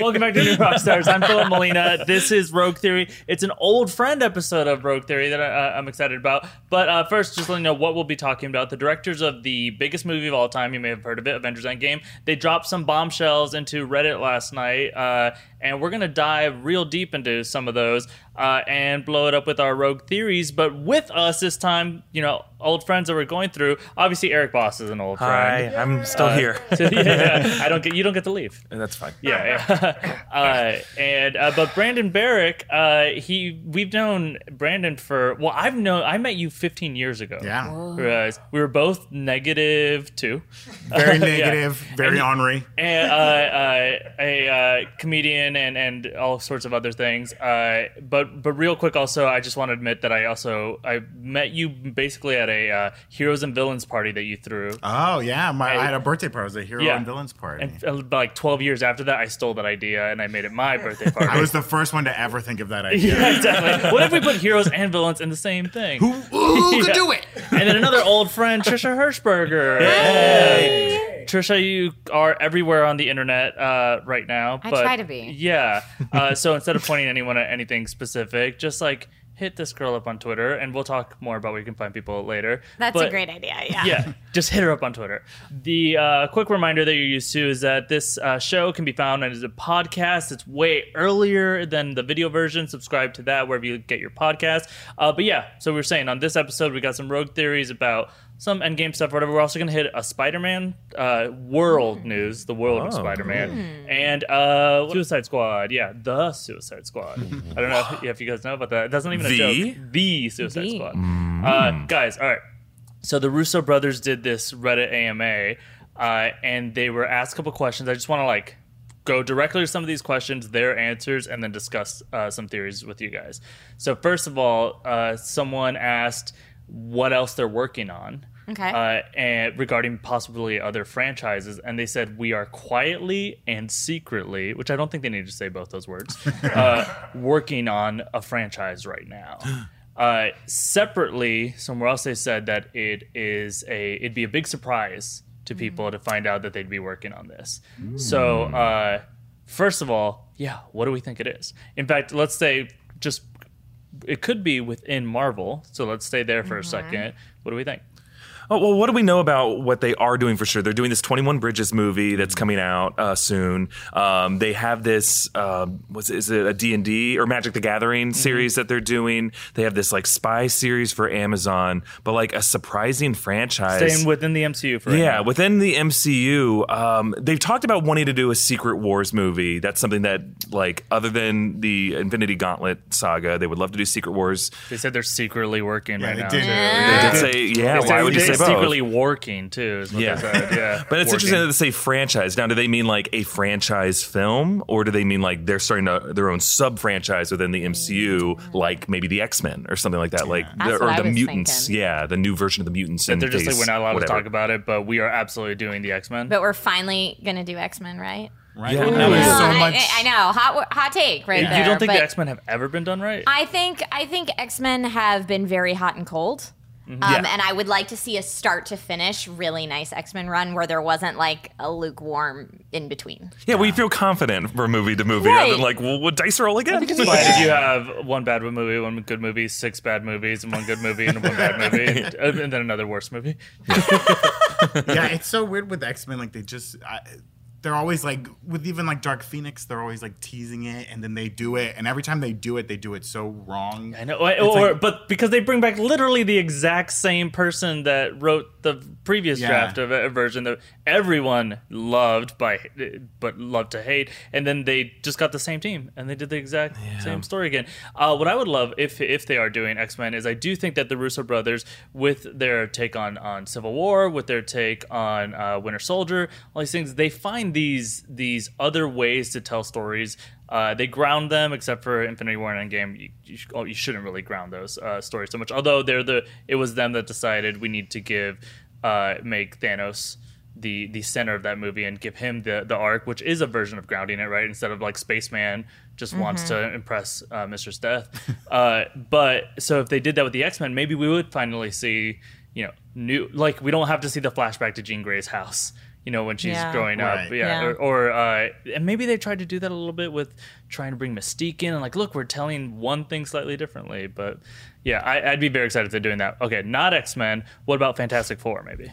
Welcome back to New Rockstars. I'm Philip Molina. This is Rogue Theory. It's an old friend episode of Rogue Theory that I, I'm excited about. But uh, first, just let you know what we'll be talking about. The directors of the biggest movie of all time, you may have heard of it, Avengers Endgame, they dropped some bombshells into Reddit last night. Uh, and we're going to dive real deep into some of those uh, and blow it up with our rogue theories. But with us this time, you know, old friends that we're going through. Obviously, Eric Voss is an old Hi, friend. I'm still Uh, here. so, yeah, I don't get you don't get to leave. and That's fine. Yeah, yeah. uh, and uh, but Brandon Barrick, uh, he we've known Brandon for well, I've known I met you 15 years ago. Yeah. Uh, we were both negative two. Very Yeah. negative, very And- ornery. and uh, uh, a uh, comedian and and all sorts of other things. Uh, but but real quick, also, I just want to admit that I also I met you basically at a uh, heroes and villains party that you threw. Oh yeah, my I had a birthday party. It was a hero Yeah. and villains party. And uh, like 12 years after that, I stole that idea and I made it my birthday party. I was the first one to ever think of that idea. yeah, exactly. What if we put heroes and villains in the same thing? Who, who Yeah. could do it? and then another old friend, Trisha Hershberger. Hey. Trisha, you are everywhere on the internet uh, right now. I try to be. Yeah. Uh, so instead of pointing anyone at anything specific, just like hit this girl up on Twitter, and we'll talk more about where you can find people later. That's But- a great idea. Yeah. yeah, just hit her up on Twitter. The uh, quick reminder that you're used to is that this uh, show can be found as a podcast. It's way earlier than the video version. Subscribe to that wherever you get your podcast. Uh, but yeah, so we are saying on this episode, we got some rogue theories about some endgame stuff, or whatever. We're also going to hit a Spider-Man uh, world news, the world of Oh. Spider-Man, and uh, Suicide Squad. Yeah, the Suicide Squad. I don't know if, if you guys know about that. It doesn't even The? a joke. The Suicide The. Squad. Uh, guys, all right. So the Russo brothers did this Reddit AMA, uh, and they were asked a couple questions. I just want to like go directly to some of these questions, their answers, and then discuss uh, some theories with you guys. So first of all, uh, someone asked what else they're working on. Okay. Uh, and regarding possibly other franchises, and they said we are quietly and secretly, which I don't think they need to say both those words, uh, working on a franchise right now. Uh, separately, somewhere else they said that it is a it'd be a big surprise to people to find out that they'd be working on this. So, uh, first of all, yeah, what do we think it is? In fact, let's say just it could be within Marvel. So let's stay there for a second. What do we think? Oh, well, what do we know about what they are doing for sure? They're doing this 21 Bridges movie that's coming out uh, soon. Um, they have this, um, was is it a D&D or Magic the Gathering series that they're doing. They have this like spy series for Amazon, but like a surprising franchise. Staying within the MCU for right yeah, now. within the MCU, um, they've talked about wanting to do a Secret Wars movie. That's something that, like, other than the Infinity Gauntlet saga, they would love to do Secret Wars. They said they're secretly working right they now. did. too. They did say, yeah. They Why would you say both? secretly working too? Is what Yeah. they said. Yeah, But it's Working. interesting that they say franchise. Now, do they mean like a franchise film, or do they mean like they're starting a, their own sub franchise within the MCU, like maybe the X Men or something like that, like That's the, or the mutants? thinking. Yeah, the new version of the mutants. And they're just like we're not allowed whatever. to talk about it, but we are absolutely doing the X Men. But we're finally gonna do X Men, right? Right? Yeah. That was Yeah. so I, much. I, I know. Hot hot take right you there. don't think the X Men have ever been done right? I think I think X Men have been very hot and cold. Mm-hmm. Um, Yeah. And I would like to see a start to finish really nice X Men run where there wasn't like a lukewarm in between. Yeah, we feel confident from movie to movie, Right. other than like, well, would dice roll again? It's fine if you have one bad movie, one good movie, six bad movies, and one good movie, and one bad movie, and, and then another worse movie. yeah, it's so weird with X Men. Like they just, I, they're always like with even like Dark Phoenix, they're always like teasing it, and then they do it, and every time they do it, they do it so wrong. I know, or, or- like- but because they bring back literally the exact same person that wrote the previous Yeah. draft of a version that everyone loved by, but loved to hate, and then they just got the same team and they did the exact same story again. Uh, what I would love if if they are doing X Men is I do think that the Russo brothers, with their take on on Civil War, with their take on uh, Winter Soldier, all these things, they find these these other ways to tell stories uh, they ground them, except for Infinity War and Endgame. You, you, sh- oh, you shouldn't really ground those uh, stories so much. Although they're the, it was them that decided we need to give, uh, make Thanos the the center of that movie and give him the the arc, which is a version of grounding it, right? Instead of like Spaceman just wants to impress uh, Mistress Death. uh, but so if they did that with the X Men, maybe we would finally see, you know, new like we don't have to see the flashback to Jean Grey's house. You know, when she's Yeah. growing up. Right. Yeah. Yeah. Or, or uh, and maybe they tried to do that a little bit with trying to bring Mystique in and like, look, we're telling one thing slightly differently. But yeah, I, I'd be very excited if they're doing that. Okay, not X Men. What about Fantastic Four? Maybe.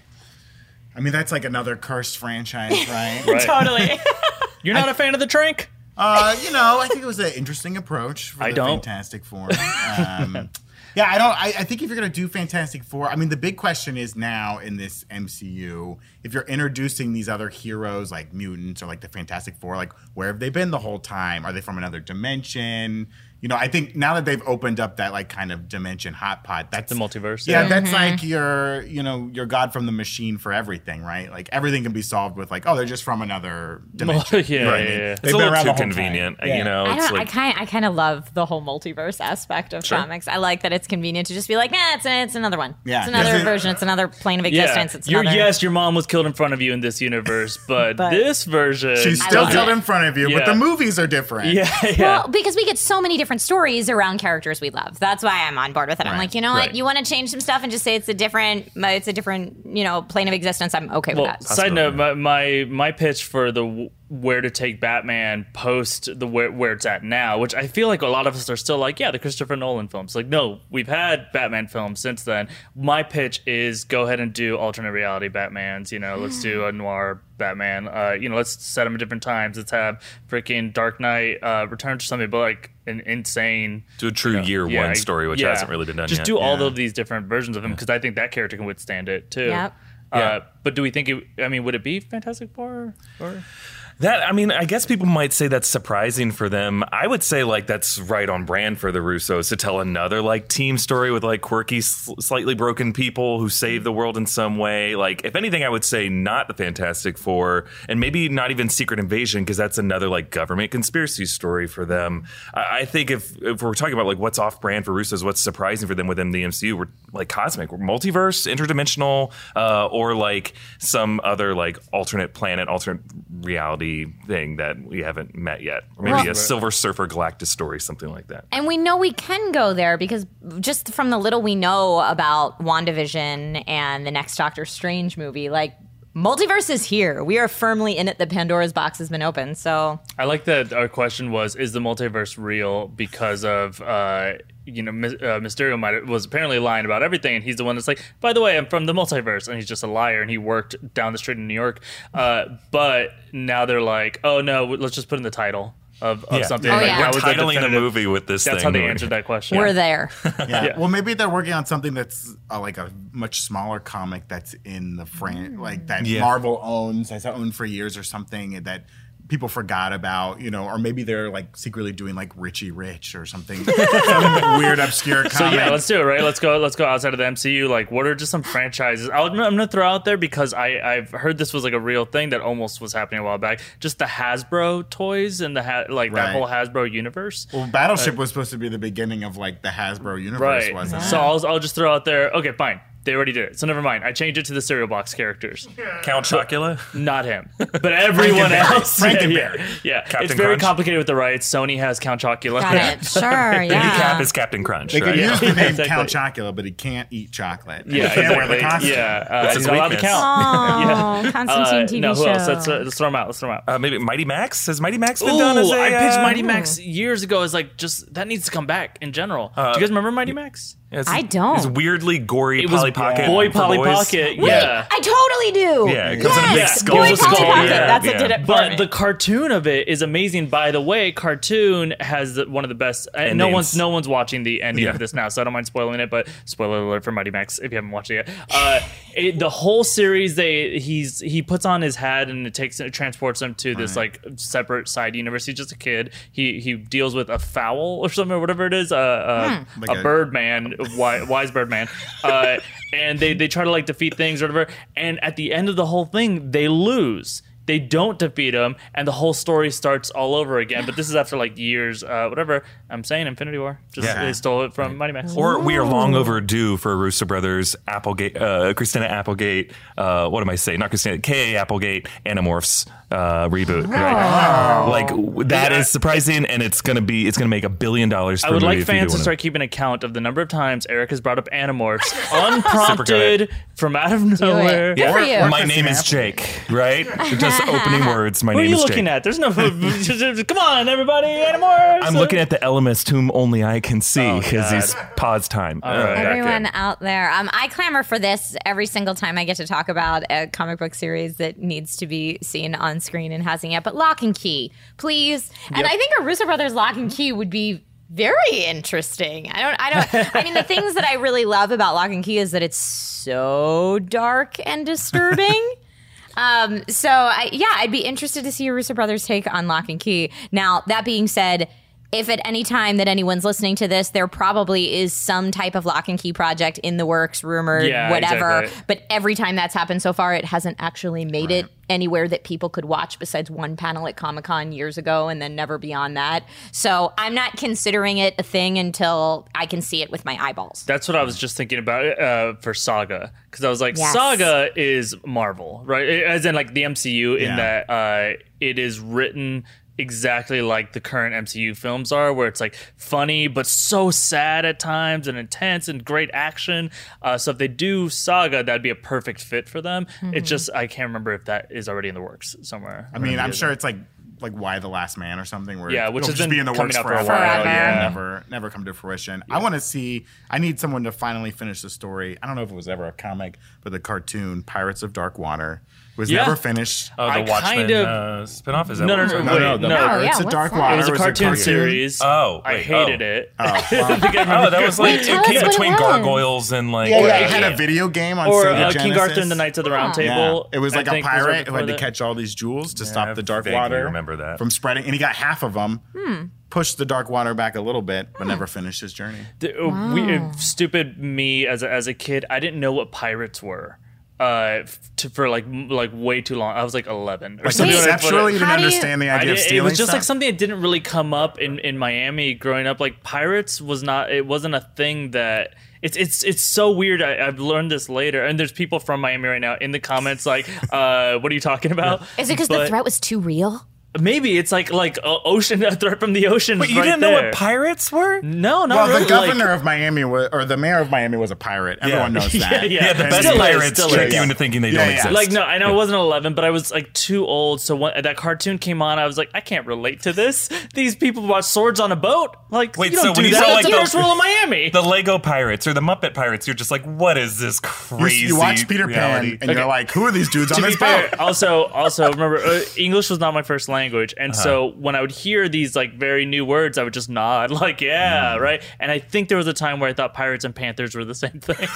I mean, that's like another cursed franchise, right? Right. totally. You're not a fan of the Trank? Uh, you know, I think it was an interesting approach for I the don't. Fantastic Four. Um, yeah, I don't. I, I think if you're gonna do Fantastic Four, I mean, the big question is now in this MCU, if you're introducing these other heroes like mutants or like the Fantastic Four, like where have they been the whole time? Are they from another dimension? You know, I think now that they've opened up that like kind of dimension hot pot, that's The multiverse. Yeah, that's like mm-hmm. your, you know, your God from the machine for everything, right? Like everything can be solved with like, oh, they're just from another dimension. yeah, You know what I yeah, mean? yeah. They've It's a been little around too the whole time. convenient, Yeah. you know. I It's don't. like I kind. I kind of love the whole multiverse aspect of Sure. comics. I like that it's convenient to just be like, nah, it's it's another one. Yeah, it's another 'cause it- version. It's another plane of Yeah, existence. It's Your- another. yes, your mom was killed in front of you in this universe, but, But- this version, She's still love killed it. in front of you, but the movies are different. yeah, yeah. Well, because we get so many different stories around characters we love. That's why I'm on board with it. I'm like, you know Right. what? You want to change some stuff and just say it's a different, it's a different, you know, plane of existence. I'm okay with that. side note, my, my my pitch for the w- where to take Batman post the where, where it's at now, which I feel like a lot of us are still like, yeah, the Christopher Nolan films. Like, no, we've had Batman films since then. My pitch is go ahead and do alternate reality Batmans. You know, let's do a noir Batman. Uh, you know, let's set them at different times. Let's have freaking Dark Knight uh, Return to something, but like an insane do a true year yeah, one story, which yeah. hasn't really been done Just yet. do all Yeah. of these different versions of him because I think that character can withstand it too. Yep. Uh, Yeah. But do we think it? I mean, would it be Fantastic Four? Or That I mean, I guess people might say that's surprising for them. I would say like that's right on brand for the Russos to tell another like team story with like quirky, sl- slightly broken people who save the world in some way. Like, if anything, I would say not the Fantastic Four, and maybe not even Secret Invasion because that's another like government conspiracy story for them. I, I think if if we're talking about like what's off brand for Russos, what's surprising for them within the MCU, we're like cosmic, we're multiverse, interdimensional, uh, or like some other like alternate planet, alternate reality thing that we haven't met yet, or maybe Well- a Silver Surfer Galactus story, something like that. And we know we can go there because just from the little we know about WandaVision and the next Doctor Strange movie, like multiverse is here. We are firmly in it. The Pandora's box has been opened. So I like that our question was: Is the multiverse real? Because of uh, you know, uh, Mysterio might was apparently lying about everything, and he's the one that's like, by the way, I'm from the multiverse, and he's just a liar, and he worked down the street in New York. Uh, but now they're like, oh no, let's just put in the title of, of something. Oh, like, yeah. that We're was the titling the movie with this That's thing. how they answered that question. we're there. Yeah. Yeah. Well, maybe they're working on something that's uh, like a much smaller comic that's in the frame, like that Yeah. Marvel owns, has owned for years or something that people forgot about, you know, or maybe they're like secretly doing like Richie Rich or something, some weird obscure comic. So yeah, let's do it. Right, let's go. Let's go outside of the MCU. Like, what are just some franchises? I'll, I'm gonna throw out there because I I've heard this was like a real thing that almost was happening a while back. Just the Hasbro toys and the ha- like that whole Hasbro universe. well, Battleship uh, was supposed to be the beginning of like the Hasbro universe, Right. wasn't it? So I'll, I'll just throw out there. Okay, fine. They already did it. So never mind. I changed it to the cereal box characters. Count Chocula. Not him, but everyone Frankenberry. else. Frankenberry. Yeah, yeah. Captain it's very Crunch. complicated with the rights. Sony has Count Chocula. Got it. Sure. New cap Yeah. is Captain Crunch. They right? could use the name Exactly. Count Chocula, but he can't eat chocolate. Yeah, he can't wear the exactly. costume. Yeah, uh, That's he's his not allowed to weakness. count. Oh, Constantine Uh, TV no, who show. else? Let's, uh, let's throw him out. Let's throw him out. Uh, maybe Mighty Max has Mighty Max been Ooh, done as a I pitched uh, Mighty Max years ago as like just that needs to come back in general. Do you guys remember Mighty Max? It's- I don't. It's weirdly gory It was Polly Pocket. Boy Polly boys. Pocket. Wait, Yeah. I totally do. Yeah, it comes in a big skull. Boy, It's a Polly Pocket. yeah, That's yeah. what did it for But me. the cartoon of it is amazing. By the way, cartoon has one of the best. Uh, no one's no one's watching the ending Yeah. of this now, so I don't mind spoiling it. But spoiler alert for Mighty Max if you haven't watched it yet. Uh, it, the whole series, they he's he puts on his hat and it takes it transports him to this like separate side universe. He's just a kid. He he deals with a fowl or something or whatever it is. Uh, uh, Like a a- bird man, wi- wise bird man. Uh, and they they try to like defeat things or whatever. And at the end of the whole thing, they lose. They don't defeat him, and the whole story starts all over again. But this is after like years, uh, whatever. I'm saying Infinity War. Just Yeah. they stole it from Mighty Max. Or we are long overdue for Russo Brothers, Applegate, uh, Christina Applegate. Uh, what am I saying? Not Christina. K. A. Applegate Animorphs uh, reboot. Right? Like w- that is surprising, and it's gonna be it's gonna make a billion dollars. I would like if you do fans to start keeping account of the number of times Eric has brought up Animorphs unprompted from out of nowhere. Good for you. My name is Jake. Right? Just opening words. My name is. What are you looking Jake. at? There's no. Come on, everybody, Animorphs. I'm looking at the Ellimist whom only I can see Oh, because God. he's pause time. Right. Everyone in. out there, um, I clamor for this every single time I get to talk about a comic book series that needs to be seen on screen and hasn't yet. But Locke and Key, please. And I think a Russo Brothers Locke and Key would be very interesting. I don't, I don't. I mean, the things that I really love about Locke and Key is that it's so dark and disturbing. Um, so I, yeah, I'd be interested to see a Russo Brothers take on Locke and Key. Now, that being said, if at any time that anyone's listening to this, there probably is some type of Locke and Key project in the works, rumored, Yeah, whatever. exactly. But every time that's happened so far, it hasn't actually made it anywhere that people could watch besides one panel at Comic Con years ago and then never beyond that. So I'm not considering it a thing until I can see it with my eyeballs. That's what I was just thinking about uh, for Saga because I was like, Yes. Saga is Marvel, right? As in like the MCU, in Yeah. that uh, it is written exactly like the current MCU films are, where it's like funny but so sad at times and intense and great action. Uh, so if they do Saga, that'd be a perfect fit for them. Mm-hmm. It's just I can't remember if that is already in the works somewhere. I mean, I'm sure it's like like Y the Last Man or something where Yeah, which it'll has just been be in the works out for for a a while while. yeah never never come to fruition i want to see i need someone to finally finish the story i don't know if it was ever a comic but the cartoon pirates of dark water was Yeah. never finished Oh, the I Watchmen kind of- uh, spinoff is that No, what no, we're no, talking wait, about? the no. Oh, pirates yeah, of what's dark that? water It was a cartoon series. Oh, I wait, hated oh. it. oh, well, Oh, that was like tell it came us what between it was. gargoyles and like yeah, yeah, Right. it had a video game on or Sega uh, King Genesis. Arthur and the Knights of the Round Yeah. Table. It was I like a think right pirate who before had to that. catch all these jewels to I stop the dark vaguely water remember that. from spreading, and he got half of them. Hmm. Pushed the dark water back a little bit, but never finished his journey. The- uh, we, uh, stupid me as a, as a kid, I didn't know what pirates were. Uh, to, for like like way too long. I was like eleven or Like something. when I put conceptually, you didn't How do you- understand the I idea of did- stealing. it was just like something that didn't really come up in, in Miami growing up. Like pirates was not. It wasn't a thing that. It's it's it's so weird. I, I've learned this later, and there's people from Miami right now in the comments like, uh, "What are you talking about?" Is it because the threat was too real? Maybe it's like like uh, ocean a threat from the ocean. Wait, is you right didn't know what pirates were? No, not Well, really. the governor like, of Miami was, or the mayor of Miami was a pirate. Everyone knows that. yeah. Yeah, the And best still pirates still trick is. you into thinking they Yeah, don't yeah. exist. Like no, I know I wasn't 11, but I was like too old. So when that cartoon came on, I was like, I can't relate to this. These people watch swords on a boat. Like, Wait, you don't so do when you that. saw, like, the the- first rule of Miami. the Lego pirates or the Muppet pirates, you're just like, what is this crazy? you watch Peter reality? Pan and you're like, who are these dudes on to be this fair, boat? also, also remember, uh, English was not my first language, and Uh-huh. so when I would hear these like very new words, I would just nod, like, yeah, Mm. right. And I think there was a time where I thought pirates and panthers were the same thing.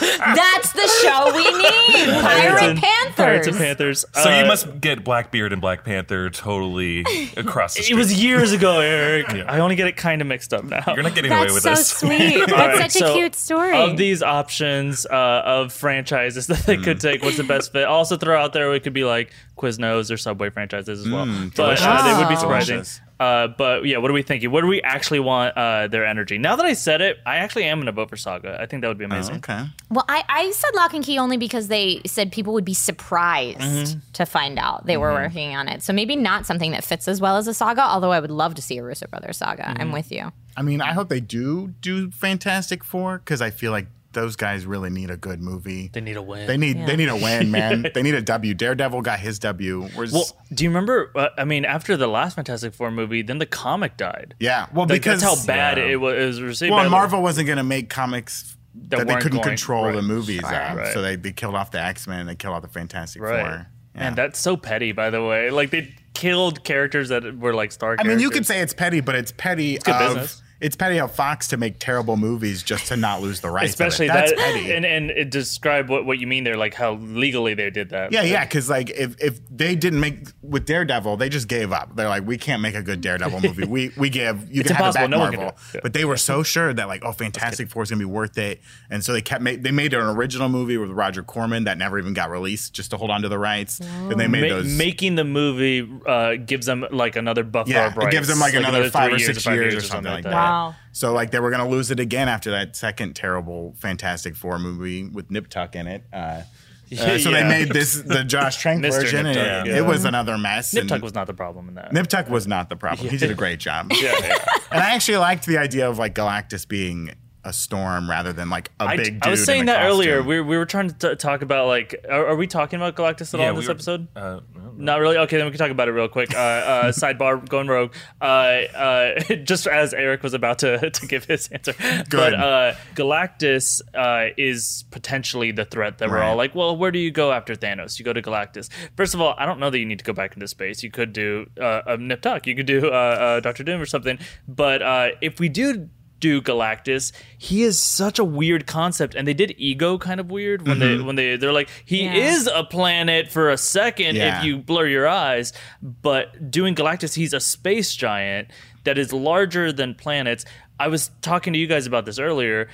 That's the show we need. Pirate and- Panthers. Pirates and panthers. So you Uh, must get Blackbeard and Black Panther totally across the It was years ago, Eric. I only get it kind of mixed up now. You're not getting away That's with so this. sweet. That's Alright, such a so cute story. Of these options uh, of franchises that they Mm. could take, what's the best fit? Also, throw out there it could be like Quiznos or Subway franchises as well. Mm, but uh, they would be surprising. Delicious. Uh, but yeah, what are we thinking? What do we actually want uh, their energy? Now that I said it, I actually am going to vote for Saga. I think that would be amazing. Okay. well, I, I said Locke and Key only because they said people would be surprised Mm-hmm. to find out they were working on it. So maybe not something that fits as well as a saga, although I would love to see a Russo Brothers saga. Mm-hmm. I'm with you. I mean, I hope they do do Fantastic Four because I feel like those guys really need a good movie. They need a win. They need Yeah. they need a win, man. they need a W. Daredevil got his W. Where's well, do you remember? Uh, I mean, after the last Fantastic Four movie, then the comic died. yeah, well Like, because that's how bad yeah. it was, it was received. well, Marvel wasn't going to make comics that, they couldn't going- control right. the movies Right. Right. so they, they killed off the X Men. And they killed off the Fantastic Right. Four. Yeah. And that's so petty, by the way. Like they killed characters that were like star. I mean, you could say it's petty, but it's petty good of business. It's petty of Fox to make terrible movies just to not lose the rights. Especially That's that, petty. and and it describe what, what you mean there, like how legally they did that. yeah, yeah, because like if, if they didn't make with Daredevil, they just gave up. They're like, we can't make a good Daredevil movie. We we give you It's can have it impossible. back, No Marvel. it. But they were so sure that like, oh, Fantastic Four is gonna be worth it, and so they kept ma- they made an original movie with Roger Corman that never even got released just to hold on to the rights. And they made Ma- those. making the movie uh, gives them like another buffer. yeah, of rights. it gives them like, another, five three or years six five years, or something like that. Wow. So like they were gonna lose it again after that second terrible Fantastic Four movie with Nip Tuck in it. Uh, uh, so they made this the Josh Trank version, Nip and Tuck, it, yeah. it was another mess. Nip Tuck was not the problem in that. Nip Tuck was not the problem. He did a great job. yeah, yeah. and I actually liked the idea of like Galactus being a storm rather than like a I, big dude. I was in saying a that earlier. We, we were trying to t- talk about like, are, are we talking about Galactus at all in we this were- episode? Uh, Not really. Okay, then we can talk about it real quick. Uh, uh, sidebar, going rogue. Uh, uh, just as Eric was about to, to give his answer, but uh, Galactus uh, is potentially the threat that we're all like. Well, where do you go after Thanos? You go to Galactus. First of all, I don't know that you need to go back into space. You could do uh, a Nip Tuck. You could do uh, uh, Doctor Doom or something. But uh, if we do do Galactus, he is such a weird concept, and they did ego kind of weird when Mm-hmm. they when they they're like he Yeah. is a planet for a second Yeah. if you blur your eyes, but doing Galactus, he's a space giant that is larger than planets. I was talking to you guys about this earlier.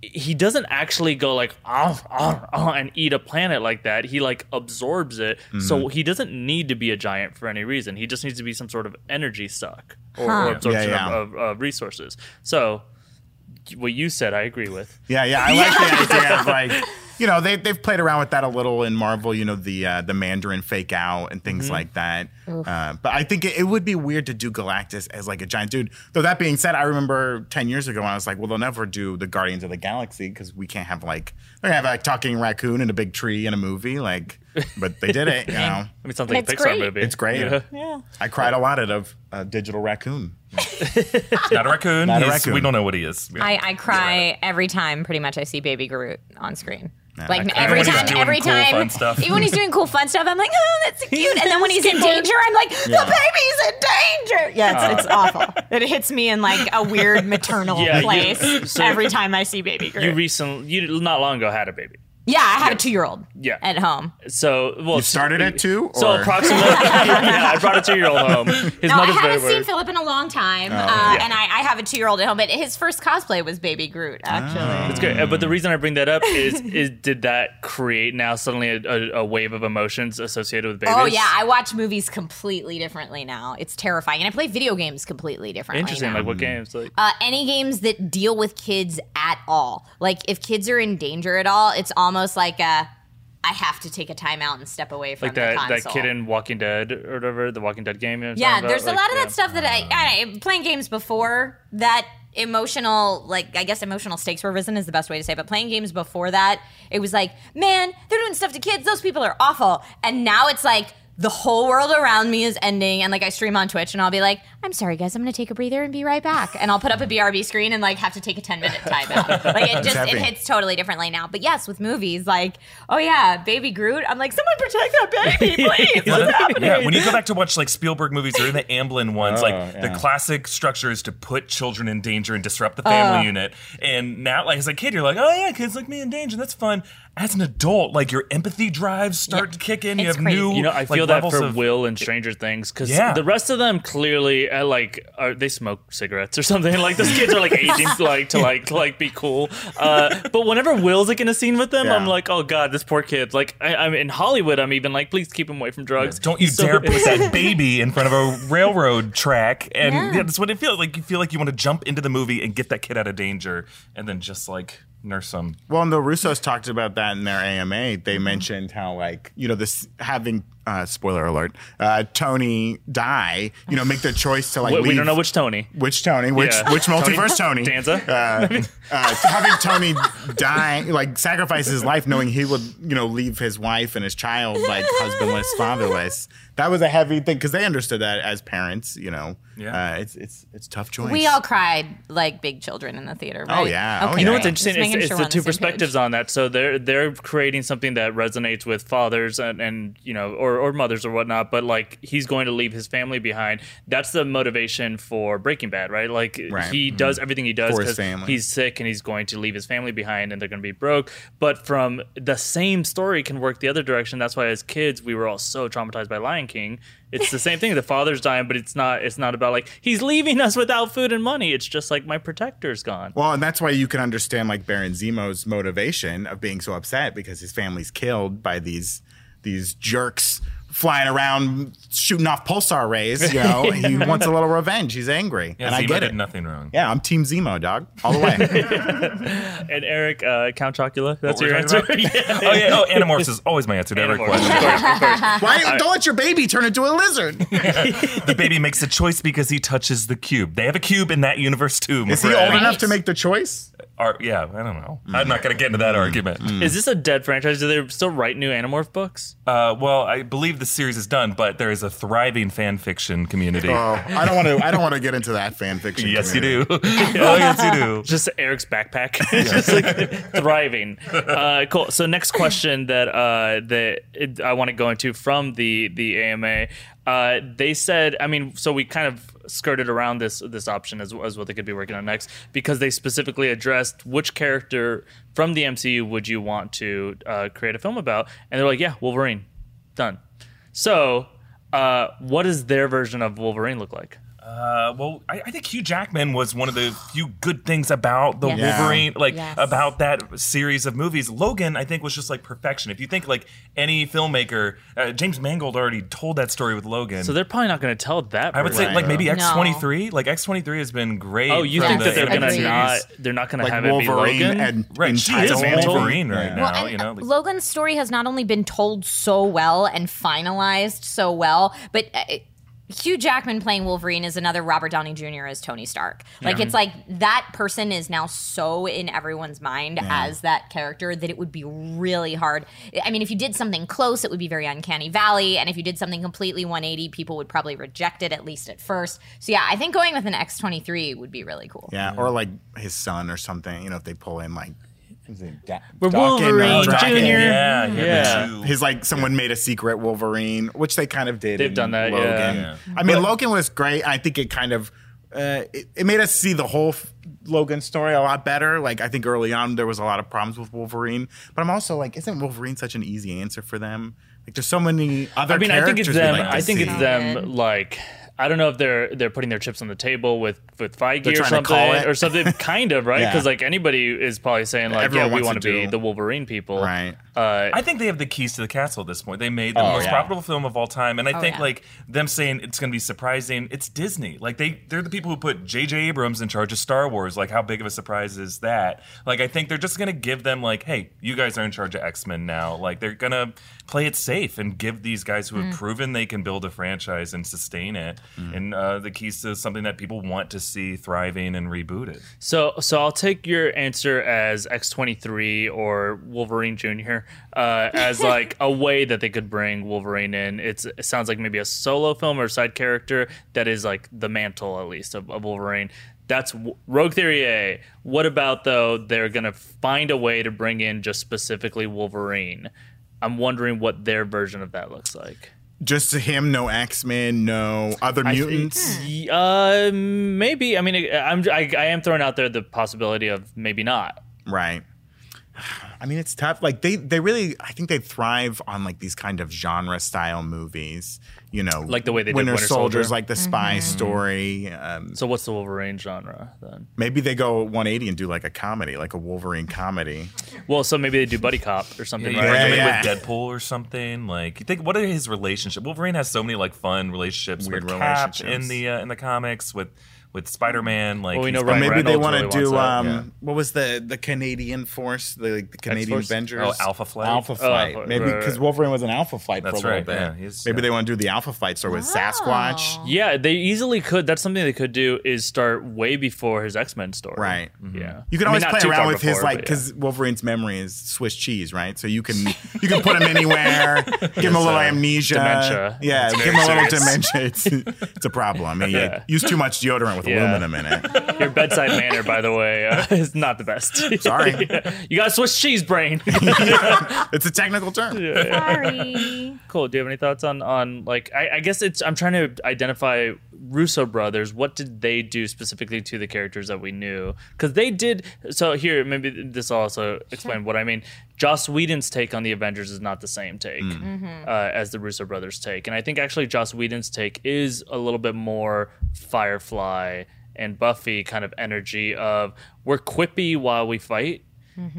He doesn't actually go like oh, oh, oh, and eat a planet like that. He like absorbs it, so Mm-hmm. he doesn't need to be a giant for any reason. He just needs to be some sort of energy suck or, Huh. or absorption Yeah, yeah. Of, of, of resources. So what you said, I agree with. Yeah, yeah, I like the idea of like, you know, they they've played around with that a little in Marvel. You know, the uh, the Mandarin fake out and things like that. Uh, but I think it, it would be weird to do Galactus as like a giant dude. Though that being said, I remember ten years ago when I was like, well, they'll never do the Guardians of the Galaxy because we can't have like they're gonna have like talking raccoon and a big tree in a movie. Like, but they did it. You know, I mean, sounds like a It's Pixar great. movie. it's great. Yeah. Yeah. I cried a lot at a, a digital raccoon. not a raccoon. Not a raccoon. We don't know what he is. I, I cry every time pretty much I see Baby Groot on screen. I Like cry every when he's time, every cool, time, even when he's doing cool fun stuff, I'm like, oh, that's cute. And then when he's in danger, I'm like, the baby's in danger. Yeah, it's, uh. it's awful. It hits me in like a weird maternal Yeah, you- place so- every time I see Baby Groot. You recently, you not long ago had a baby. Yeah, I have a two year old. Yeah. at home. So, well, You started at two, So or- approximately, yeah, I brought a two-year-old home. His No, I mother's very haven't seen worried. Philip in a long time, uh, yeah. and I, I have a two year old at home. But his first cosplay was Baby Groot, actually. It's good, Uh, but the reason I bring that up is, is did that create now suddenly a, a, a wave of emotions associated with babies? Oh yeah, I watch movies completely differently now. It's terrifying, and I play video games completely differently. interesting. now. Like what games? Like uh, any games that deal with kids at all. Like if kids are in danger at all, it's almost like a I have to take a timeout and step away from like the that console. that kid in Walking Dead or whatever, the Walking Dead game. yeah, there's about? a lot of yeah. that stuff that I, uh, I playing games before that emotional like I guess emotional stakes were risen is the best way to say it. But playing games before that, it was like, man, they're doing stuff to kids. Those people are awful. And now it's like the whole world around me is ending and like I stream on Twitch and I'll be like, I'm sorry guys, I'm gonna take a breather and be right back. And I'll put up a BRB screen and like have to take a 10 minute timeout. Like it just it hits totally differently now. But yes, with movies, like, oh yeah, baby Groot, I'm like, someone protect that baby, please. What's happening? yeah, when you go back to watch like Spielberg movies or the Amblin ones, like Oh, the classic structure is to put children in danger and disrupt the Uh. family unit. And now, like as a kid, you're like, oh yeah, kids like me in danger, that's fun. As an adult, like your empathy drives start Yeah. to kick in. You have crazy. new, You know, I like, feel that for of- Will and Stranger Things because Yeah. the rest of them clearly uh, like are they smoke cigarettes or something. Like those kids are like aging like to like to like be cool. Uh, but whenever Will's like in a scene with them, Yeah. I'm like, oh god, this poor kid. Like I, I'm in Hollywood, I'm even like, please keep him away from drugs. Don't you so dare put that baby in front of a railroad track. And Yeah. yeah, that's what it feels like. You feel like you want to jump into the movie and get that kid out of danger and then just like nurse them. Well, and the Russos talked about that in their AMA. They mentioned how, like, you know, this having uh, spoiler alert, uh, Tony die, you know, make the choice to like. We, we don't know which Tony. Which Tony? Which Yeah. which multiverse Tony? Danza? Uh, uh, having Tony die, like sacrifice his life, knowing he would, you know, leave his wife and his child like husbandless, fatherless. That was a heavy thing because they understood that as parents. You know, Yeah. uh, it's it's it's a tough choice. We all cried like big children in the theater. Right? Oh, yeah. Oh, Okay, You know what's interesting is it's sure the we're two same page. perspectives on that. So they're they're creating something that resonates with fathers and, and you know or, or, or mothers or whatnot, but like he's going to leave his family behind. That's the motivation for Breaking Bad, right? Like Right. he does mm-hmm. everything he does For his because family. he's sick and he's going to leave his family behind and they're going to be broke. But from the same story can work the other direction. That's why as kids we were all so traumatized by Lion King. It's the same thing. The father's dying, but it's not. It's not about like he's leaving us without food and money. It's just like my protector's gone. Well, and that's why you can understand like Baron Zemo's motivation of being so upset because his family's killed by these these jerks flying around shooting off pulsar rays. You know, he wants a little revenge. He's angry, Yeah, and I get did it. nothing wrong. Yeah, I'm Team Zemo, dog, all the way. And Eric, uh, Count Chocula. That's What your answer. talking about? oh yeah, oh Animorphs is always my answer to every question. of course, of course. Why don't let your baby turn into a lizard? the baby makes a choice because he touches the cube. They have a cube in that universe too. Is he old enough to make the choice? Or- yeah, I don't know. I'm not going to get into that argument. Is this a dead franchise? Do they still write new Animorph books? Uh, well, I believe the series is done, but there is a thriving fan fiction community. Oh, I don't want to. I don't want to get into that fan fiction. yes, you do. oh, yes, you do. Just Eric's backpack, just like thriving. Uh, cool. So next question that uh, that it, I want to go into from the the AMA, uh, they said. I mean, so we kind of skirted around this this option as, as what they could be working on next because they specifically addressed which character from the MCU would you want to uh, create a film about, and they're like, yeah, Wolverine, done. So, uh, what does their version of Wolverine look like? Uh, well, I, I think Hugh Jackman was one of the few good things about the Yes. Yeah. Wolverine, like Yes. about that series of movies. Logan, I think, was just like perfection. If you think like any filmmaker, uh, James Mangold already told that story with Logan. So they're probably not going to tell that. I would say version. like maybe X twenty three. Like X twenty three has been great. Oh, you from think the that they're gonna not? They're not gonna Like have it be Wolverine Logan. and Right, in she Titan is Wolverine right Yeah. now. Well, and you know, like- Logan's story has not only been told so well and finalized so well, but uh, Hugh Jackman playing Wolverine is another Robert Downey Jr. as Tony Stark. Like it's like that person is now so in everyone's mind as that character that it would be really hard. I mean, if you did something close, it would be very uncanny valley, and if you did something completely 180, people would probably reject it at least at first. So yeah, I think going with an X23 would be really cool. Yeah, or like his son or something. You know, if they pull in like. Is Da- We're Wolverine Daken? Jr. yeah, Yeah. yeah. His like someone made a secret Wolverine, which they kind of did. They've done that, yeah. Logan. Yeah. I mean, Logan was great. I think it kind of uh, it, it made us see the whole f- Logan story a lot better. Like I think early on there was a lot of problems with Wolverine, but I'm also like, isn't Wolverine such an easy answer for them? Like there's so many other. I mean, I think it's them. like I think see. it's them. Like, I don't know if they're they're putting their chips on the table with with Feige They're or something or something. Kind of right Yeah. because like anybody is probably saying like, Everyone yeah, we want to to be do- the Wolverine people. Right. Uh, I think they have the keys to the castle at this point. They made the Oh, most yeah. profitable film of all time, and I think yeah. like them saying it's going to be surprising. It's Disney. Like they they're the people who put J.J. Abrams in charge of Star Wars. Like how big of a surprise is that? Like I think they're just going to give them like, hey, you guys are in charge of X Men now. Like they're going to play it safe and give these guys who have proven they can build a franchise and sustain it, and uh, the keys to something that people want to see thriving and rebooted. So, so I'll take your answer as X twenty three or Wolverine Junior uh, as like a way that they could bring Wolverine in. It's it sounds like maybe a solo film or a side character that is like the mantle at least of, of Wolverine. That's Rogue Theory A. What about though? They're gonna find a way to bring in just specifically Wolverine. I'm wondering what their version of that looks like. Just to him, no X Men, no other mutants. Uh, maybe. I mean, I'm I, I am throwing out there the possibility of maybe not. Right. I mean, it's tough. Like they, they really, I think they thrive on like these kind of genre style movies. You know, Like the way they did Winter, Winter Soldiers, Soldier. like the spy story. Um, So, what's the Wolverine genre then? maybe they go 180 and do like a comedy, like a Wolverine comedy. Well, so maybe they do buddy cop or something, You right? bring him in yeah. with Deadpool or something. Like you think, what are his relationship? Wolverine has so many like fun relationships Weird with Cap relationships. in the uh, in the comics with with Spider Man. Like Well, we know got- Or Ryan maybe they want to really do um, yeah. what was the the Canadian force, the, like, the Canadian X-Force? Avengers? Oh, Alpha Flight? Alpha Flight. Alpha- maybe right, right, because right. Wolverine was an Alpha Flight That's for a right, little yeah, bit. he's- maybe yeah. they want to do the Alpha Flight story with Sasquatch. Yeah, they easily could. That's something they could do is start way before his X Men story. Right. Yeah. You can I mean, always not play around far with his like but because Wolverine's memory is Swiss cheese, right? So you can you can put him anywhere, give him a little uh, amnesia, dementia. yeah, give him a little dementia. It's, it's a problem. I mean, Yeah. use too much deodorant with Yeah. aluminum in it. Your bedside manner, by the way, uh, is not the best. Sorry. you got Swiss cheese brain. It's a technical term. Sorry. cool. Do you have any thoughts on on like? I, I guess it's. I'm trying to identify Russo brothers. What did they do specifically to the characters that we knew? Because they did. So here, maybe this will also explain what I mean. Joss Whedon's take on the Avengers is not the same take uh, as the Russo brothers' take, and I think actually Joss Whedon's take is a little bit more Firefly and Buffy kind of energy of we're quippy while we fight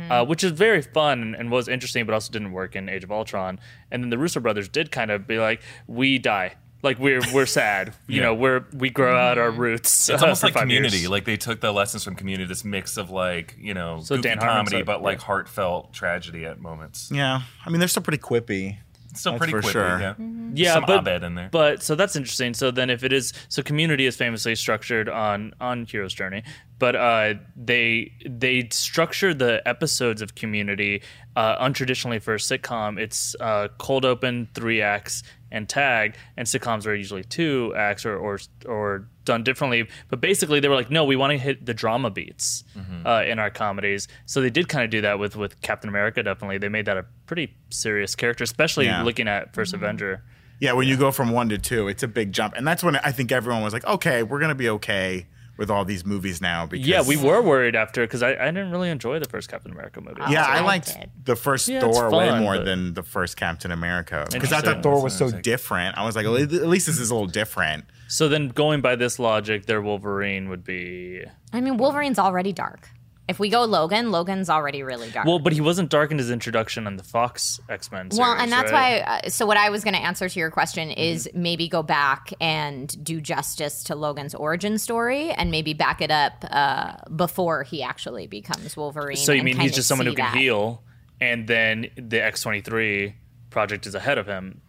uh, which is very fun and, and was interesting, but also didn't work in Age of Ultron. And then the Russo brothers did kind of be like, "We die, like we're we're sad, you Yeah. know, we're we grow out our roots." It's uh, almost like Community. years. Like they took the lessons from Community, this mix of like you know So goofy Dan comedy, like- but like yeah. heartfelt tragedy at moments. Yeah. I mean, they're still pretty quippy. It's still That's pretty for quick. sure. Yeah, yeah, some but Abed in there. But so that's interesting. So then, if it is so, Community is famously structured on on Hero's Journey, but uh, they they structure the episodes of Community uh, untraditionally for a sitcom. It's uh, cold open, three acts, and tag. And sitcoms are usually two acts or or, or done differently. But basically, they were like, no, we want to hit the drama beats Mm-hmm. uh, in our comedies. So they did kind of do that with with Captain America. Definitely, they made that a pretty serious character, especially Yeah. looking at 1st Mm-hmm. Avenger. Yeah, when you go from one to two, it's a big jump. And that's when I think everyone was like, okay, we're going to be okay with all these movies now. Because Yeah, we were worried after because I, I didn't really enjoy the first Captain America movie. Yeah, I I liked did. the first Yeah, it's Thor way more than the first Captain America because I thought Thor was so That's what I different. I was like, at least this is a little different. So then, going by this logic, their Wolverine would be I mean, Wolverine's already dark. If we go Logan, Logan's already really dark. well, but he wasn't dark in his introduction in the Fox X Men. Well, and that's why. Uh, so, what I was going to answer to your question is maybe go back and do justice to Logan's origin story, and maybe back it up uh, before he actually becomes Wolverine. So you mean he's just someone who can that. heal, and then the X twenty three project is ahead of him.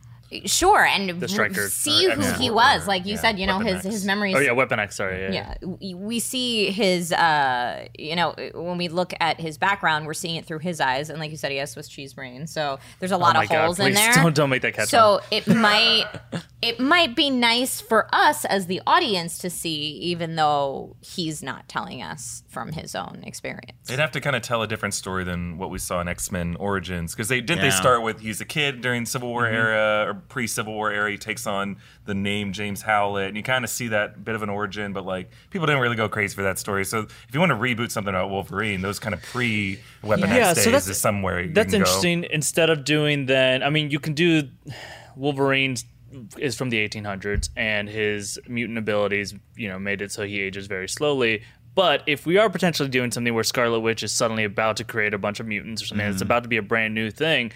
Sure, and Stryker, see who X- he was. Like you yeah, said, you know, Weapon his X. his memories. Oh yeah, Weapon X. Sorry. Yeah. yeah we- we see his uh you know when we look at his background we're seeing it through his eyes and like you said he has swiss cheese brain so there's a lot Oh my of God, holes in there don't- don't make that catch so on. it might it might be nice for us as the audience to see even though he's not telling us from his own experience They'd have to kind of tell a different story than what we saw in X Men Origins because they did. They start with he's a kid during Civil War era or pre Civil War era. He takes on the name James Howlett, and you kind of see that bit of an origin. But like people didn't really go crazy for that story. So if you want to reboot something about Wolverine, those kind of pre Weapon Yeah, X days that's- is somewhere. You That's can go. interesting. Instead of doing then, I mean, you can do Wolverine's is from the 1800s, and his mutant abilities, you know, made it so he ages very slowly. But if we are potentially doing something where Scarlet Witch is suddenly about to create a bunch of mutants or something, Mm-hmm. it's about to be a brand new thing,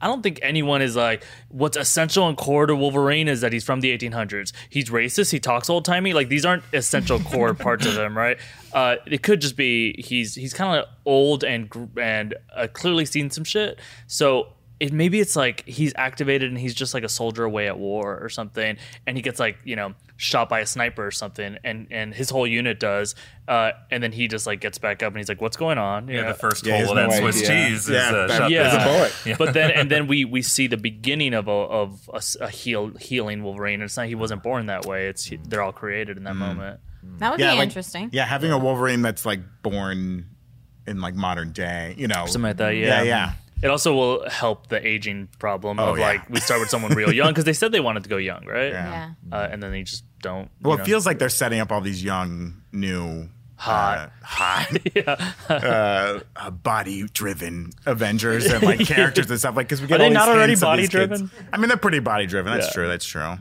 I don't think anyone is like, what's essential and core to Wolverine is that he's from the 1800s. He's racist. He talks old timey. Like these aren't essential core parts of him, right? Uh, it could just be he's he's kind of old and and uh, clearly seen some shit. So it maybe it's like he's activated and he's just like a soldier away at war or something, and he gets like you know shot by a sniper or something, and and his whole unit does, uh, and then he just like gets back up and he's like, "What's going on?" You Yeah, know? the first Yeah, hole has of that no Swiss idea. cheese Yeah, is uh, that- shot yeah, a bullet. but then and then we we see the beginning of a of a, s- a heal, healing Wolverine. And it's not he wasn't born that way. It's he, they're all created in that moment. that would Yeah, be like- interesting Yeah, having a Wolverine that's like born in like modern day, you know, Something like that. Yeah, Yeah, yeah. It also will help the aging problem Oh, of yeah. like we start with someone real young because they said they wanted to go young, right? Yeah. yeah Uh, and then they just don't. Well, it know. feels like they're setting up all these young, new, Hot. uh, hot, uh, uh, body-driven Avengers and like characters and stuff. Like, because we get Are they all these not already of body-driven? I mean, they're pretty body-driven. That's Yeah. true. That's true.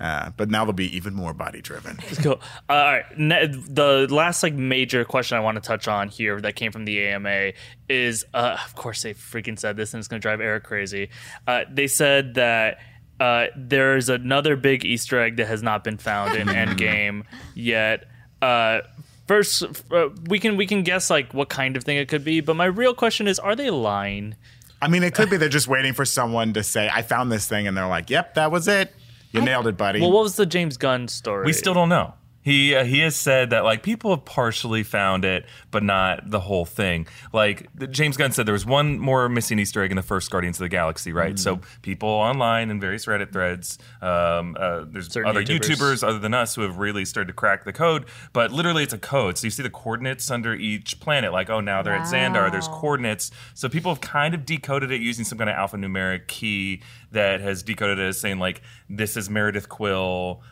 Uh, but now they'll be even more body-driven. Cool. Uh, all right. Ne- the last like major question I want to touch on here that came from the AMA is, uh, of course, they freaking said this, and it's going to drive Eric crazy. Uh, they said that. Uh, there's another big Easter egg that has not been found in Endgame yet. Uh, first, uh, we can we can guess like what kind of thing it could be, but my real question is: Are they lying? I mean, it could be they're just waiting for someone to say, "I found this thing," and they're like, "Yep, that was it. You nailed it, buddy." Well, what was the James Gunn story? We still don't know. He uh, he has said that like people have partially found it, but not the whole thing. Like James Gunn said, there was one more missing Easter egg in the first Guardians of the Galaxy, right? So people online and various Reddit threads, um, uh, there's Certain other YouTubers. YouTubers other than us who have really started to crack the code. But literally, it's a code. So you see the coordinates under each planet, like oh now they're at Xandar. There's coordinates. So people have kind of decoded it using some kind of alphanumeric key that has decoded it as saying like this is Meredith Quill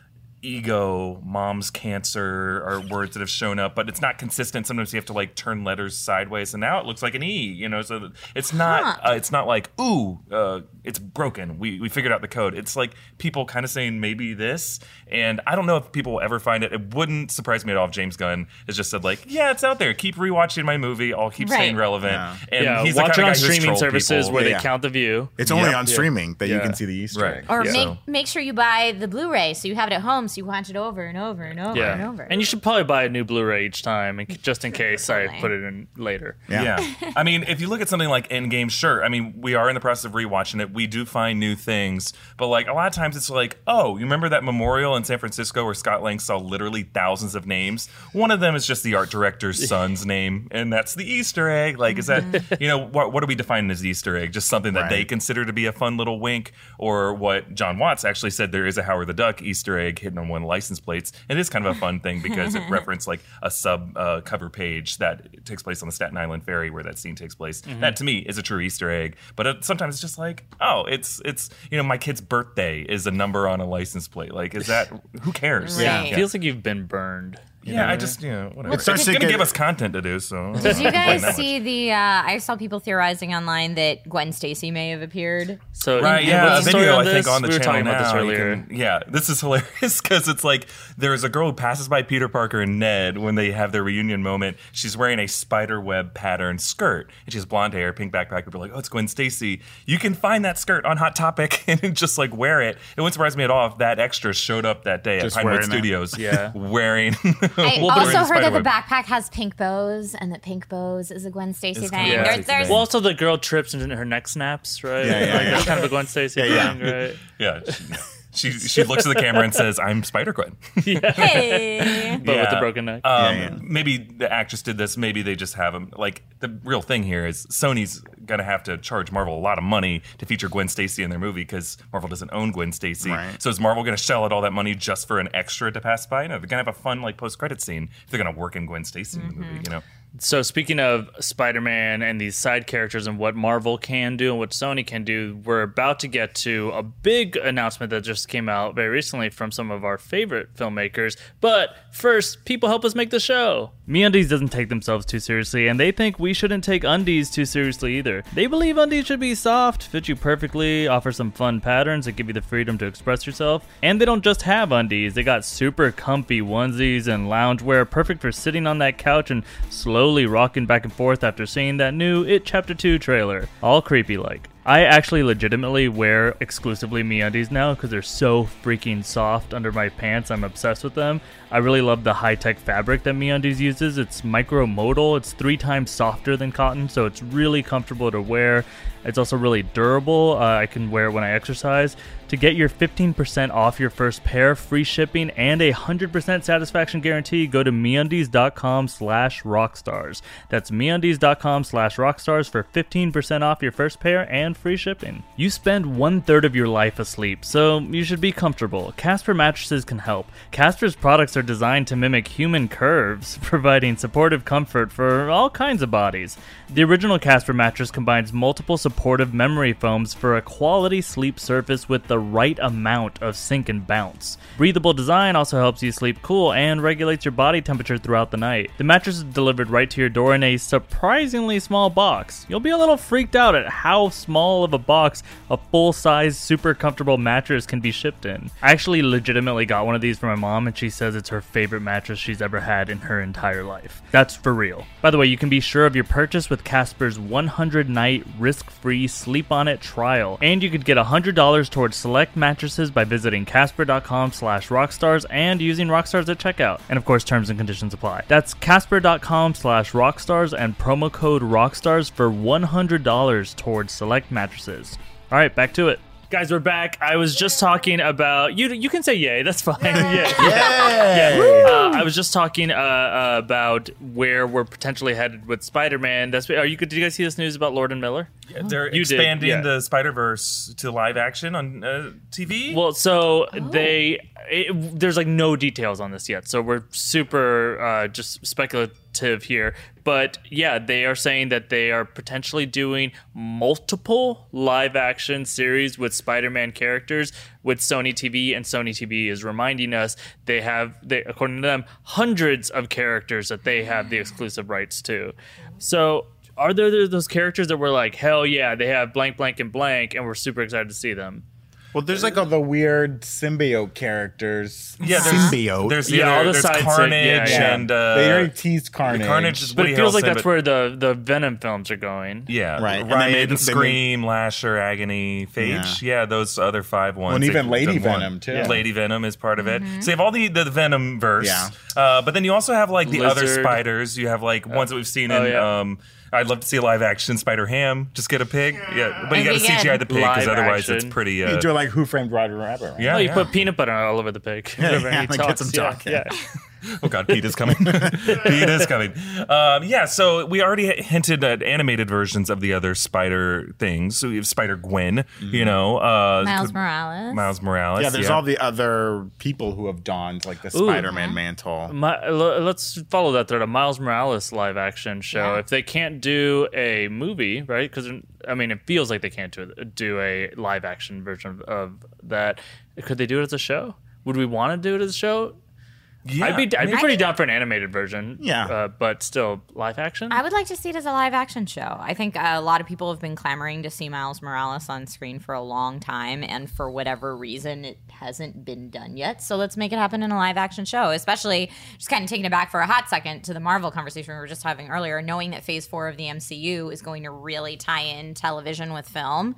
ego, mom's cancer are words that have shown up, but it's not consistent. Sometimes you have to like turn letters sideways, and now it looks like an e. You know, so it's not. Huh. Uh, it's not like ooh, uh, it's broken. We we figured out the code. It's like people kind of saying maybe this, and I don't know if people will ever find it. It wouldn't surprise me at all if James Gunn has just said like, yeah, it's out there. Keep rewatching my movie. I'll keep staying relevant. Yeah. And yeah, he's the watch kind it of on guy who has streaming services people. where Yeah, they count the view. It's only Yeah. on streaming that you can see the Easter Right. egg. Or Yeah. make So- make sure you buy the Blu-ray so you have it at home so you watch it over and over and over and Yeah, over. and you should probably buy a new Blu-ray each time, and just in case I put it in later. Yeah. Yeah. I mean, if you look at something like Endgame, sure. I mean, we are in the process of rewatching it. We do find new things. But like a lot of times it's like, oh, you remember that memorial in San Francisco where Scott Lang saw literally thousands of names? One of them is just the art director's son's name, and that's the Easter egg. Like, is that, mm-hmm. you know, what, what are we defining as Easter egg? Just something that they consider to be a fun little wink? Or what John Watts actually said there is a Howard the Duck Easter egg hidden on one license plates. And It is kind of a fun thing because it referenced like a sub uh, cover page that takes place on the Staten Island ferry where that scene takes place. That to me is a true Easter egg. But it, sometimes it's just like, oh, it's it's you know my kid's birthday is a number on a license plate. Like, is that who cares? Right. It feels like you've been burned. You Yeah, know? I just you know whatever. It starts it's to gonna get- give us content to do. So Did you guys see the? Uh, I saw people theorizing online that Gwen Stacy may have appeared. So Right, yeah, what's a the story video on I think this? on the we were channel talking about this now, you earlier. can- yeah, this is hilarious because it's like there's a girl who passes by Peter Parker and Ned when they have their reunion moment. She's wearing a spider web pattern skirt and she has blonde hair, pink backpack. People are like, oh, it's Gwen Stacy. You can find that skirt on Hot Topic and just like wear it. It wouldn't surprise me at all if that extra showed up that day Just at Pinewood wearing that. Studios. Yeah. wearing. I wearing also heard that the backpack has pink bows, and that pink bows is a Gwen Stacy It's thing. Gwen There- Stacy there's thing. Well, also the girl trips and her neck snaps, right? Yeah, yeah, like, yeah. That's kind of a Gwen Stacy Yeah, yeah. thing, right? Yeah. She, she, she looks at the camera and says, I'm Spider Gwen. hey. But with the broken neck. Um, Yeah, yeah. Maybe the actress did this. Maybe they just have him. Like the real thing here is Sony's gonna have to charge Marvel a lot of money to feature Gwen Stacy in their movie because Marvel doesn't own Gwen Stacy. Right. So is Marvel gonna shell out all that money just for an extra to pass by? No, they're gonna have a fun like post credit scene if they're gonna work in Gwen Stacy in the movie. Mm-hmm. You know. So speaking of Spider-Man and these side characters and what Marvel can do and what Sony can do, we're about to get to a big announcement that just came out very recently from some of our favorite filmmakers. But first, people help us make the show. MeUndies doesn't take themselves too seriously, and they think we shouldn't take undies too seriously either. They believe undies should be soft, fit you perfectly, offer some fun patterns that give you the freedom to express yourself. And they don't just have undies; they got super comfy onesies and loungewear, perfect for sitting on that couch and slowly rocking back and forth after seeing that new It Chapter 2 trailer. All creepy like. I actually legitimately wear exclusively MeUndies now because they're so freaking soft under my pants. I'm obsessed with them. I really love the high-tech fabric that MeUndies uses. It's micromodal. It's three times softer than cotton, so it's really comfortable to wear. It's also really durable. Uh, I can wear it when I exercise. To get your 15% off your first pair, free shipping, and a 100% satisfaction guarantee, go to MeUndies.com slash rockstars. That's MeUndies.com slash rockstars for 15% off your first pair and free shipping. You spend one-third of your life asleep, so you should be comfortable. Casper mattresses can help. Casper's products are designed to mimic human curves, providing supportive comfort for all kinds of bodies. The original Casper mattress combines multiple supportive memory foams for a quality sleep surface with the right amount of sink and bounce. Breathable design also helps you sleep cool and regulates your body temperature throughout the night. The mattress is delivered right to your door in a surprisingly small box. You'll be a little freaked out at how small of a box a full size, super comfortable mattress can be shipped in. I actually legitimately got one of these for my mom, and she says it's her favorite mattress she's ever had in her entire life. That's for real. By the way, you can be sure of your purchase with Casper's 100 night risk free sleep on it trial. And you could get $100 towards select mattresses by visiting casper.com slash rockstars and using rockstars at checkout. And of course, terms and conditions apply. That's casper.com slash rockstars and promo code rockstars for $100 towards select mattresses. All right, back to it. Guys, we're back. I was just talking about you. You can say yay. That's fine. yeah. Yeah. Uh, I was just talking uh, uh, about where we're potentially headed with Spider-Man. That's are you? Did you guys see this news about Lord and Miller? They're You did, expanding yeah. the Spider Verse to live action on uh, TV. Well, so they it, there's like no details on this yet, so we're super uh, just speculative here. But yeah, they are saying that they are potentially doing multiple live action series with Spider-Man characters with Sony TV, and Sony TV is reminding us they have, they, according to them, hundreds of characters that they have the exclusive rights to. So. Are there those characters that were like, hell yeah, they have blank, blank, and blank, and we're super excited to see them? Well, there's like all the weird symbiote characters. yeah, there's, symbiote. There's the Yeah, all the there's side- Carnage yeah, yeah. and uh, they already teased Carnage. Carnage is But Woody it feels like that's where the, the Venom films are going. Yeah, Right, and they Riot, made- they Scream, Lasher, Agony, Phage. Yeah. those other five ones. and even Lady the one- Venom, too. Yeah. Lady Venom is part of it. So you have all the the Venom verse. Yeah. Uh, but then you also have like the other spiders. You have like ones that we've seen Oh, in. yeah. Um, I'd love to see a live action Spider Ham. Just get a pig. Yeah, but you got to That'd CGI the pig because Live otherwise action. it's pretty. You Uh, do like Who Framed Roger Rabbit, right? yeah, Oh, you yeah. put peanut butter all over the pig. Whenever yeah, he like, talks. gets him yeah, yeah. Oh God, Pete is coming. Pete is coming. Um, yeah, so we already hinted at animated versions of the other Spider things. So we have Spider Gwen. You know, uh, Miles could- Morales. Miles Morales. Yeah, there's all the other people who have donned like the Spider-Man mantle. My, l- let's follow that thread. A Miles Morales live action show. Yeah. If they can't do a movie, right? Because I mean, it feels like they can't do do a live action version of, of that. Could they do it as a show? Would we want to do it as a show? Yeah, I'd be I'd be I pretty think- down for an animated version. Yeah. uh, but still live action. I would like to see it as a live action show. I think a lot of people have been clamoring to see Miles Morales on screen for a long time, and for whatever reason, it hasn't been done yet. So let's make it happen in a live action show, especially just kind of taking it back for a hot second to the Marvel conversation we were just having earlier, knowing that phase four of the MCU is going to really tie in television with film.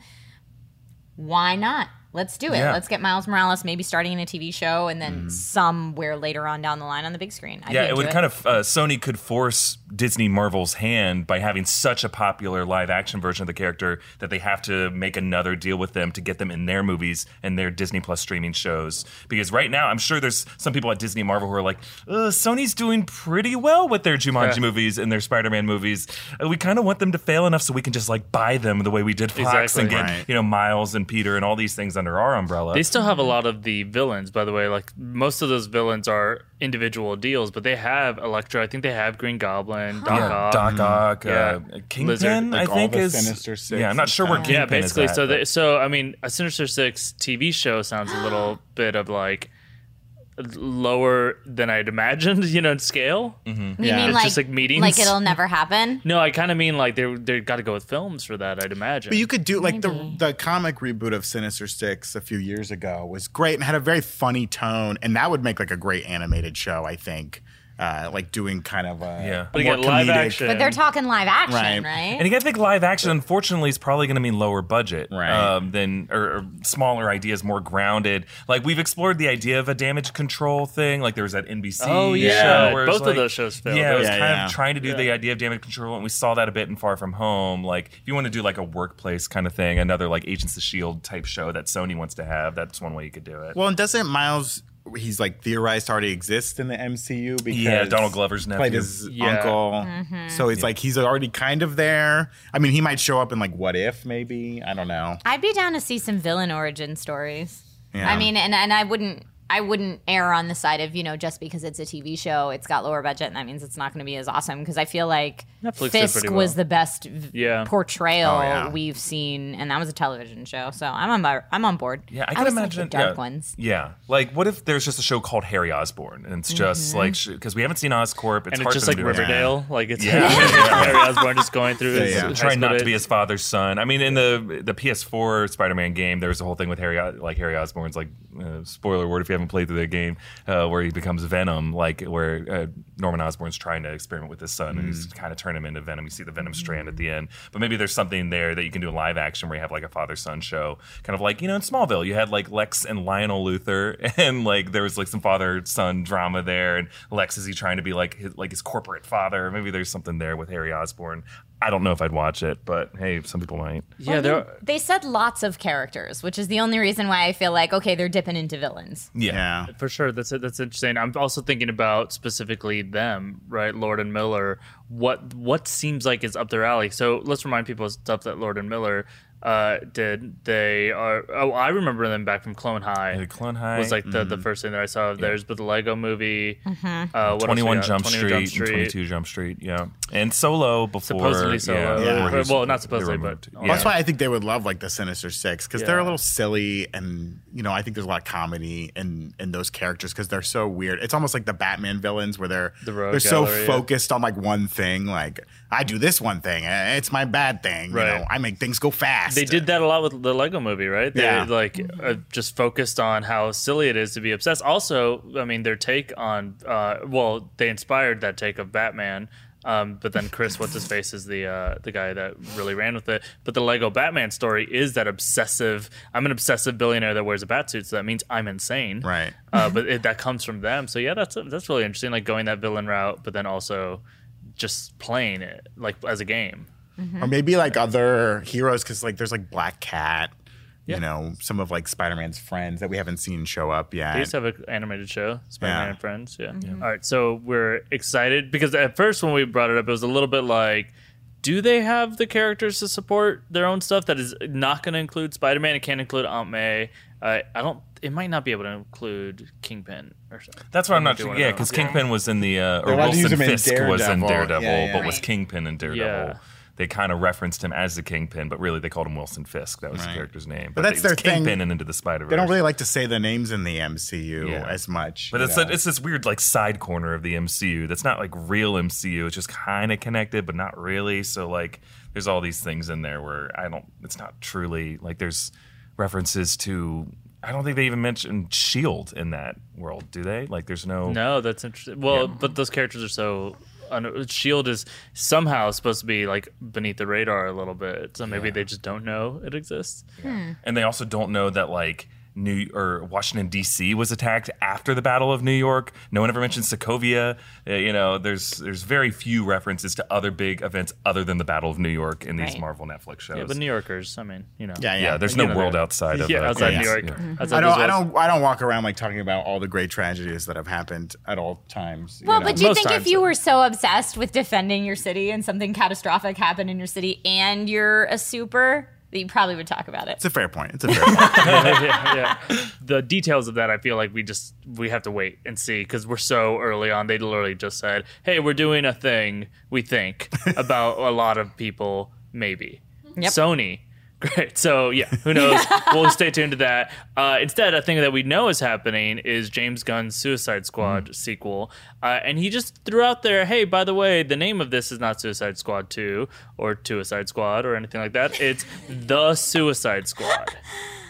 Why not? Let's do it. Yeah. Let's get Miles Morales maybe starting in a TV show and then somewhere later on down the line on the big screen. I'd yeah, it would kind of uh, Sony could force Disney Marvel's hand by having such a popular live action version of the character that they have to make another deal with them to get them in their movies and their Disney Plus streaming shows. Because right now, I'm sure there's some people at Disney Marvel who are like, uh, Sony's doing pretty well with their Jumanji Yeah. movies and their Spider-Man movies. Uh, we kind of want them to fail enough so we can just like buy them the way we did Fox Exactly. and get Right. you know Miles and Peter and all these things under our umbrella. They still have a lot of the villains, by the way. Like most of those villains are individual deals, but they have Electro. I think they have Green Goblin, Doc yeah, Ock. Doc Ock, Yeah. uh, Kingpin. Lizard. Like I all think the is Sinister Six Yeah, I'm not and sure where stuff. Kingpin yeah, basically. Is at, so, but- they, so I mean, a Sinister Six TV show sounds a little bit of like lower than I'd imagined. You know, in scale. Mm-hmm. You Yeah. mean It's like just like meetings? Like it'll never happen? No, I kind of mean like they they got to go with films for that. I'd imagine. But you could do like the the comic reboot of Sinister Six a few years ago was great and had a very funny tone, and that would make like a great animated show. I think, uh, like doing kind of a Yeah. But more again, live action. But they're talking live action, Right. right? And you got to think live action, unfortunately, is probably going to mean lower budget, Right. Um, than or, or smaller ideas, more grounded. Like we've explored the idea of a damage control thing. Like there was that NBC. Oh, yeah. show where it was Both of like- those shows failed. Yeah, it was Yeah, kind yeah. of trying to do the idea of damage control, and we saw that a bit in Far From Home. Like if you want to do like a workplace kind of thing, another like Agents of Shield type show that Sony wants to have, that's one way you could do it. Well, and doesn't Miles? He's like theorized already exists in the MCU because Yeah, Donald Glover's played nephew. his Yeah. uncle. Mm-hmm. So it's like he's already kind of there. I mean, he might show up in like What If, maybe. I don't know. I'd be down to see some villain origin stories. Yeah. I mean, and, and I wouldn't I wouldn't err on the side of, you know, just because it's a TV show, it's got lower budget and that means it's not going to be as awesome because I feel like Netflix Fisk pretty was the best v- Yeah. portrayal Oh, yeah. we've seen and that was a television show. So I'm on my, I'm on board. Yeah, I can always like imagine the dark yeah. ones. Yeah, like what if there's just a show called Harry Osborn, and it's just like because we haven't seen Oscorp, it's and hard it's just like them to. Riverdale. Like it's Yeah. Harry Osborn just going through his yeah. high trying not to be his father's son. I mean, in the the PS4 Spider-Man game, there was a whole thing with Harry, like Harry Osborn's like uh, spoiler word if you haven't played through the game, uh, where he becomes Venom, like where uh, Norman Osborn's trying to experiment with his son, and he's kind of turn him into Venom. You see the Venom strand at the end, but maybe there's something there that you can do in live action where you have like a father-son show, kind of like you know in Smallville, you had like Lex and Lionel Luthor, and like there was like some father-son drama there, and Lex is he trying to be like his, like his corporate father? Maybe there's something there with Harry Osborn. I don't know if I'd watch it, but hey, some people might. Yeah, there. Are, They said lots of characters, which is the only reason why I feel like okay, they're dipping into villains. Yeah. for sure. That's that's interesting. I'm also thinking about specifically them, right? Lord and Miller. What what seems like is up their alley. So let's remind people of stuff that Lord and Miller uh, did. They are. Oh, I remember them back from Clone High. Yeah, Clone High. was like the, the first thing that I saw of theirs, but the Lego movie. Mm-hmm. Uh, what else we 21 got? Jump Street, and 22 Jump Street, yeah. And Solo before. Supposedly Solo. Yeah, Yeah. before Well, not supposedly, but- yeah. That's why I think they would love like the Sinister Six because they're a little silly and you know I think there's a lot of comedy in in those characters because they're so weird. It's almost like the Batman villains where they're The they're so Gallery, yeah. focused on like one thing. Like I do this one thing, eh, it's my bad thing. You know, I make things go fast. They did that a lot with the Lego movie, right? They Yeah. like uh, just focused on how silly it is to be obsessed. Also, I mean, their take on uh, well, they inspired that take of Batman. Um, but then Chris, what's his face, is the uh, the guy that really ran with it. But the Lego Batman story is that obsessive. I'm an obsessive billionaire that wears a bat suit, so that means I'm insane. Right. Uh, but it, that comes from them. So yeah, that's that's really interesting. Like going that villain route, but then also just playing it like as a game. Or maybe like other heroes because like there's like Black Cat. Yeah. You know, some of like Spider Man's friends that we haven't seen show up yet. They used to have an animated show, Spider-Man Yeah. and Friends. Yeah. All right, so we're excited because at first when we brought it up, it was a little bit like, do they have the characters to support their own stuff that is not going to include Spider-Man? It can't include Aunt May. Uh, I don't. It might not be able to include Kingpin or something. That's what I'm not sure. wanna Yeah, because Kingpin was in the, uh, or allowed to use Wilson him in Fisk was in Daredevil. Daredevil, Yeah, yeah. but was Kingpin in Daredevil. Yeah. They kind of referenced him as the Kingpin, but really they called him Wilson Fisk. That was the character's name. But that's it was their thing. Kingpin and Into the Spider Verse. they don't really like to say the names in the MCU Yeah. as much. But it's know? it's this weird like side corner of the MCU that's not like real MCU. It's just kind of connected, but not really. So like, there's all these things in there where I don't. It's not truly like there's references to. I don't think they even mentioned Shield in that world, do they? Like, there's no. No, that's interesting. Well, Yeah. but those characters are so. Un- Shield is somehow supposed to be like beneath the radar a little bit, so maybe they just don't know it exists. Hmm. And they also don't know that like New or Washington D.C. was attacked after the Battle of New York. No one ever mentions Sokovia. Uh, you know, there's there's very few references to other big events other than the Battle of New York in these Right. Marvel Netflix shows. Yeah, but New Yorkers, I mean, you know. yeah, yeah. yeah, there's no know, world outside of yeah, uh, outside yeah. New York. Yeah. Outside I don't, I don't, I don't walk around like talking about all the great tragedies that have happened at all times. you Well, know? but do you Most think if you though. were so obsessed with defending your city and something catastrophic happened in your city and you're a super, that you probably would talk about it? it's a fair point. It's a fair point. yeah, yeah. The details of that, I feel like we just we have to wait and see because we're so early on. They literally just said, "Hey, we're doing a thing. We think about a lot of people, maybe." Yep. Sony. Great. So yeah, who knows? we'll stay tuned to that. Uh, instead, a thing that we know is happening is James Gunn's Suicide Squad sequel, uh, and he just threw out there, "Hey, by the way, the name of this is not Suicide Squad Two or Suicide Squad or anything like that. It's the Suicide Squad."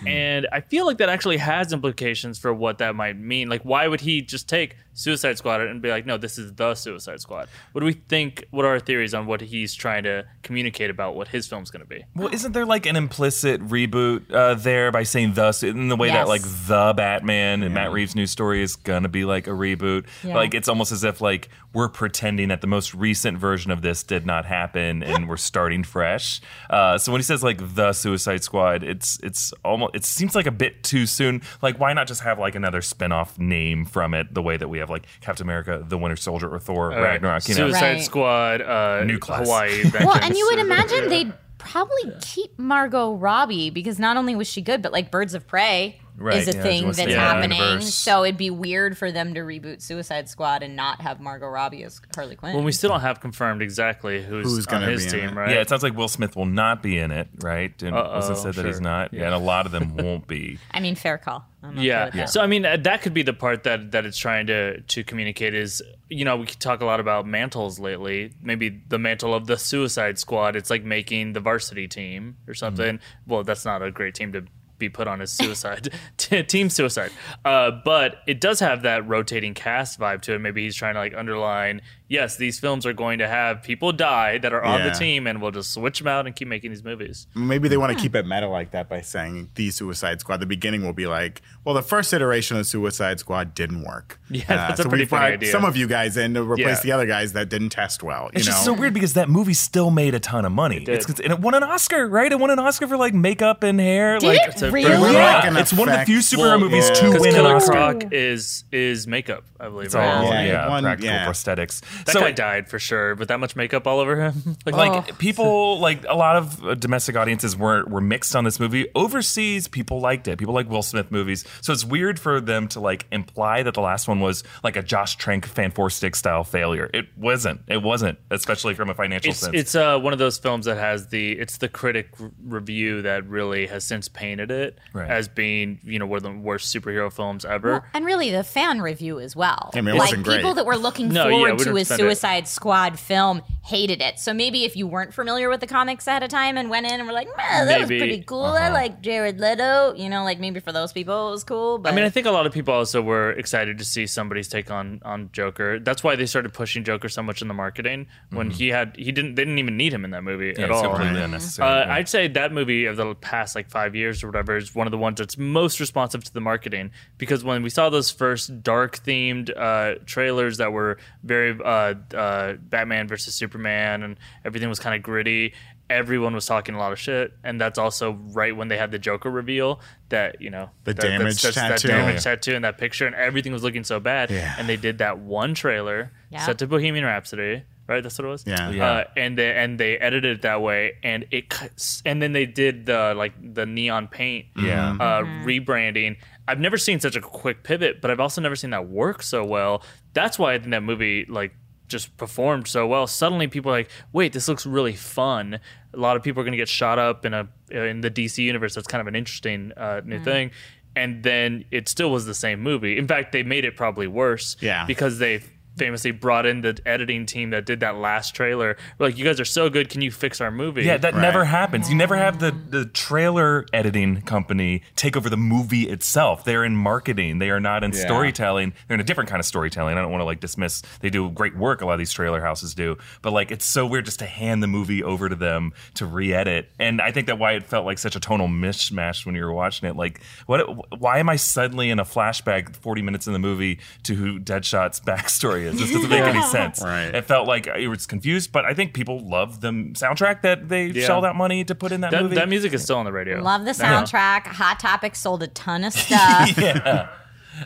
And I feel like that actually has implications for what that might mean. Like, why would he just take Suicide Squad and be like, no, this is the Suicide Squad? What do we think? What are our theories on what he's trying to communicate about what his film's going to be? Well, isn't there like an implicit reboot uh, there by saying thus in the way that like the Batman and Matt Reeves' new story is gonna be like a reboot? Yeah. Like it's almost as if like we're pretending that the most recent version of this did not happen and we're starting fresh. Uh, so when he says like the Suicide Squad, it's it's almost it seems like a bit too soon. Like why not just have like another spin-off name from it the way that we have like Captain America, The Winter Soldier, or Thor All right. Ragnarok? You know, Suicide Right. Squad, uh, New class. Hawaii. Well, and you would imagine they'd probably keep Margot Robbie because not only was she good, but like Birds of Prey Right, is a yeah, thing that's stay in the happening. universe. So it'd be weird for them to reboot Suicide Squad and not have Margot Robbie as Harley Quinn. Well, we still don't have confirmed exactly who's, Who's on gonna his be team, it. right? Yeah, it sounds like Will Smith will not be in it, right? And Uh-oh, wasn't said that he's not. Yeah. and a lot of them won't be. I mean, fair call. I'm okay Yeah. So I mean, uh, that could be the part that that it's trying to to communicate is you know we could talk a lot about mantles lately. Maybe the mantle of the Suicide Squad. It's like making the varsity team or something. Well, that's not a great team to be put on as suicide team suicide. Uh, but it does have that rotating cast vibe to it. Maybe he's trying to like underline yes, these films are going to have people die that are on the team, and we'll just switch them out and keep making these movies. Maybe they want to keep it meta like that by saying the Suicide Squad. The beginning will be like, well, the first iteration of Suicide Squad didn't work. Uh, Yeah, that's a so pretty we funny idea. Some of you guys in to replace Yeah. the other guys that didn't test well. You It's know? just so weird because that movie still made a ton of money. did. It's, and it won an Oscar, right? It won an Oscar for like makeup and hair. Did like, it really? Yeah, an it's one of the few superhero Well, movies yeah. to Because win an Oscar. Croc is is makeup, I believe. It's right? all Yeah, yeah, one- practical yeah. prosthetics. That so guy died for sure, with that much makeup all over him. like, like people like a lot of uh, domestic audiences were were mixed on this movie overseas people liked it people like will smith movies so it's weird for them to like imply that the last one was like a josh trank fan four stick style failure it wasn't it wasn't especially from a financial it's sense it's uh, one of those films that has the it's the critic review that really has since painted it Right. as being you know one of the worst superhero films ever. Well, and really the fan review as well. I mean, it like wasn't great. people that were looking No, forward we to didn't it. Suicide Squad film hated it. So maybe if you weren't familiar with the comics ahead of time and went in and were like, "Man, that was pretty cool. I like Jared Leto." You know, like maybe for those people it was cool. But I mean, I think a lot of people also were excited to see somebody's take on on Joker. That's why they started pushing Joker so much in the marketing when he had he didn't they didn't even need him in that movie Mm-hmm. Yeah, at it's all. completely Right. unnecessary Uh, yeah. I'd say that movie of the past like five years or whatever is one of the ones that's most responsive to the marketing because when we saw those first dark themed uh, trailers that were very uh, uh, Batman versus Superman and everything was kind of gritty, everyone was talking a lot of shit, and that's also right when they had the Joker reveal that you know The that, damage that tattoo. damage Yeah. tattoo, and that picture, and everything was looking so bad, Yeah. and they did that one trailer Yeah. set to Bohemian Rhapsody. Right, that's what it was. Yeah. Yeah. Uh, and they and they edited it that way, and it cuts, and then they did the like the neon paint, Yeah. uh, Mm-hmm. rebranding. I've never seen such a quick pivot, but I've also never seen that work so well. That's why I think that movie like just performed so well. Suddenly, people are like, "Wait, this looks really fun." A lot of people are going to get shot up in a in the DC universe. That's kind of an interesting uh, new Mm. thing. And then it still was the same movie. In fact, they made it probably worse. Yeah. Because they famously brought in the editing team that did that last trailer. We're like, you guys are so good. Can you fix our movie? Yeah, that Right. never happens. You never have the, the trailer editing company take over the movie itself. They're in marketing. They are not in Yeah. storytelling. They're in a different kind of storytelling. I don't want to like dismiss. They do great work. A lot of these trailer houses do, but like it's so weird just to hand the movie over to them to re-edit. And I think that why it felt like such a tonal mishmash when you were watching it. Like, what? Why am I suddenly in a flashback forty minutes in the movie to who Deadshot's backstory is? This doesn't make any sense. Right. It felt like it was confused, but I think people love the soundtrack that they Yeah. shelled out money to put in that, That, movie. that music is still on the radio. love the soundtrack. Hot Topic sold a ton of stuff.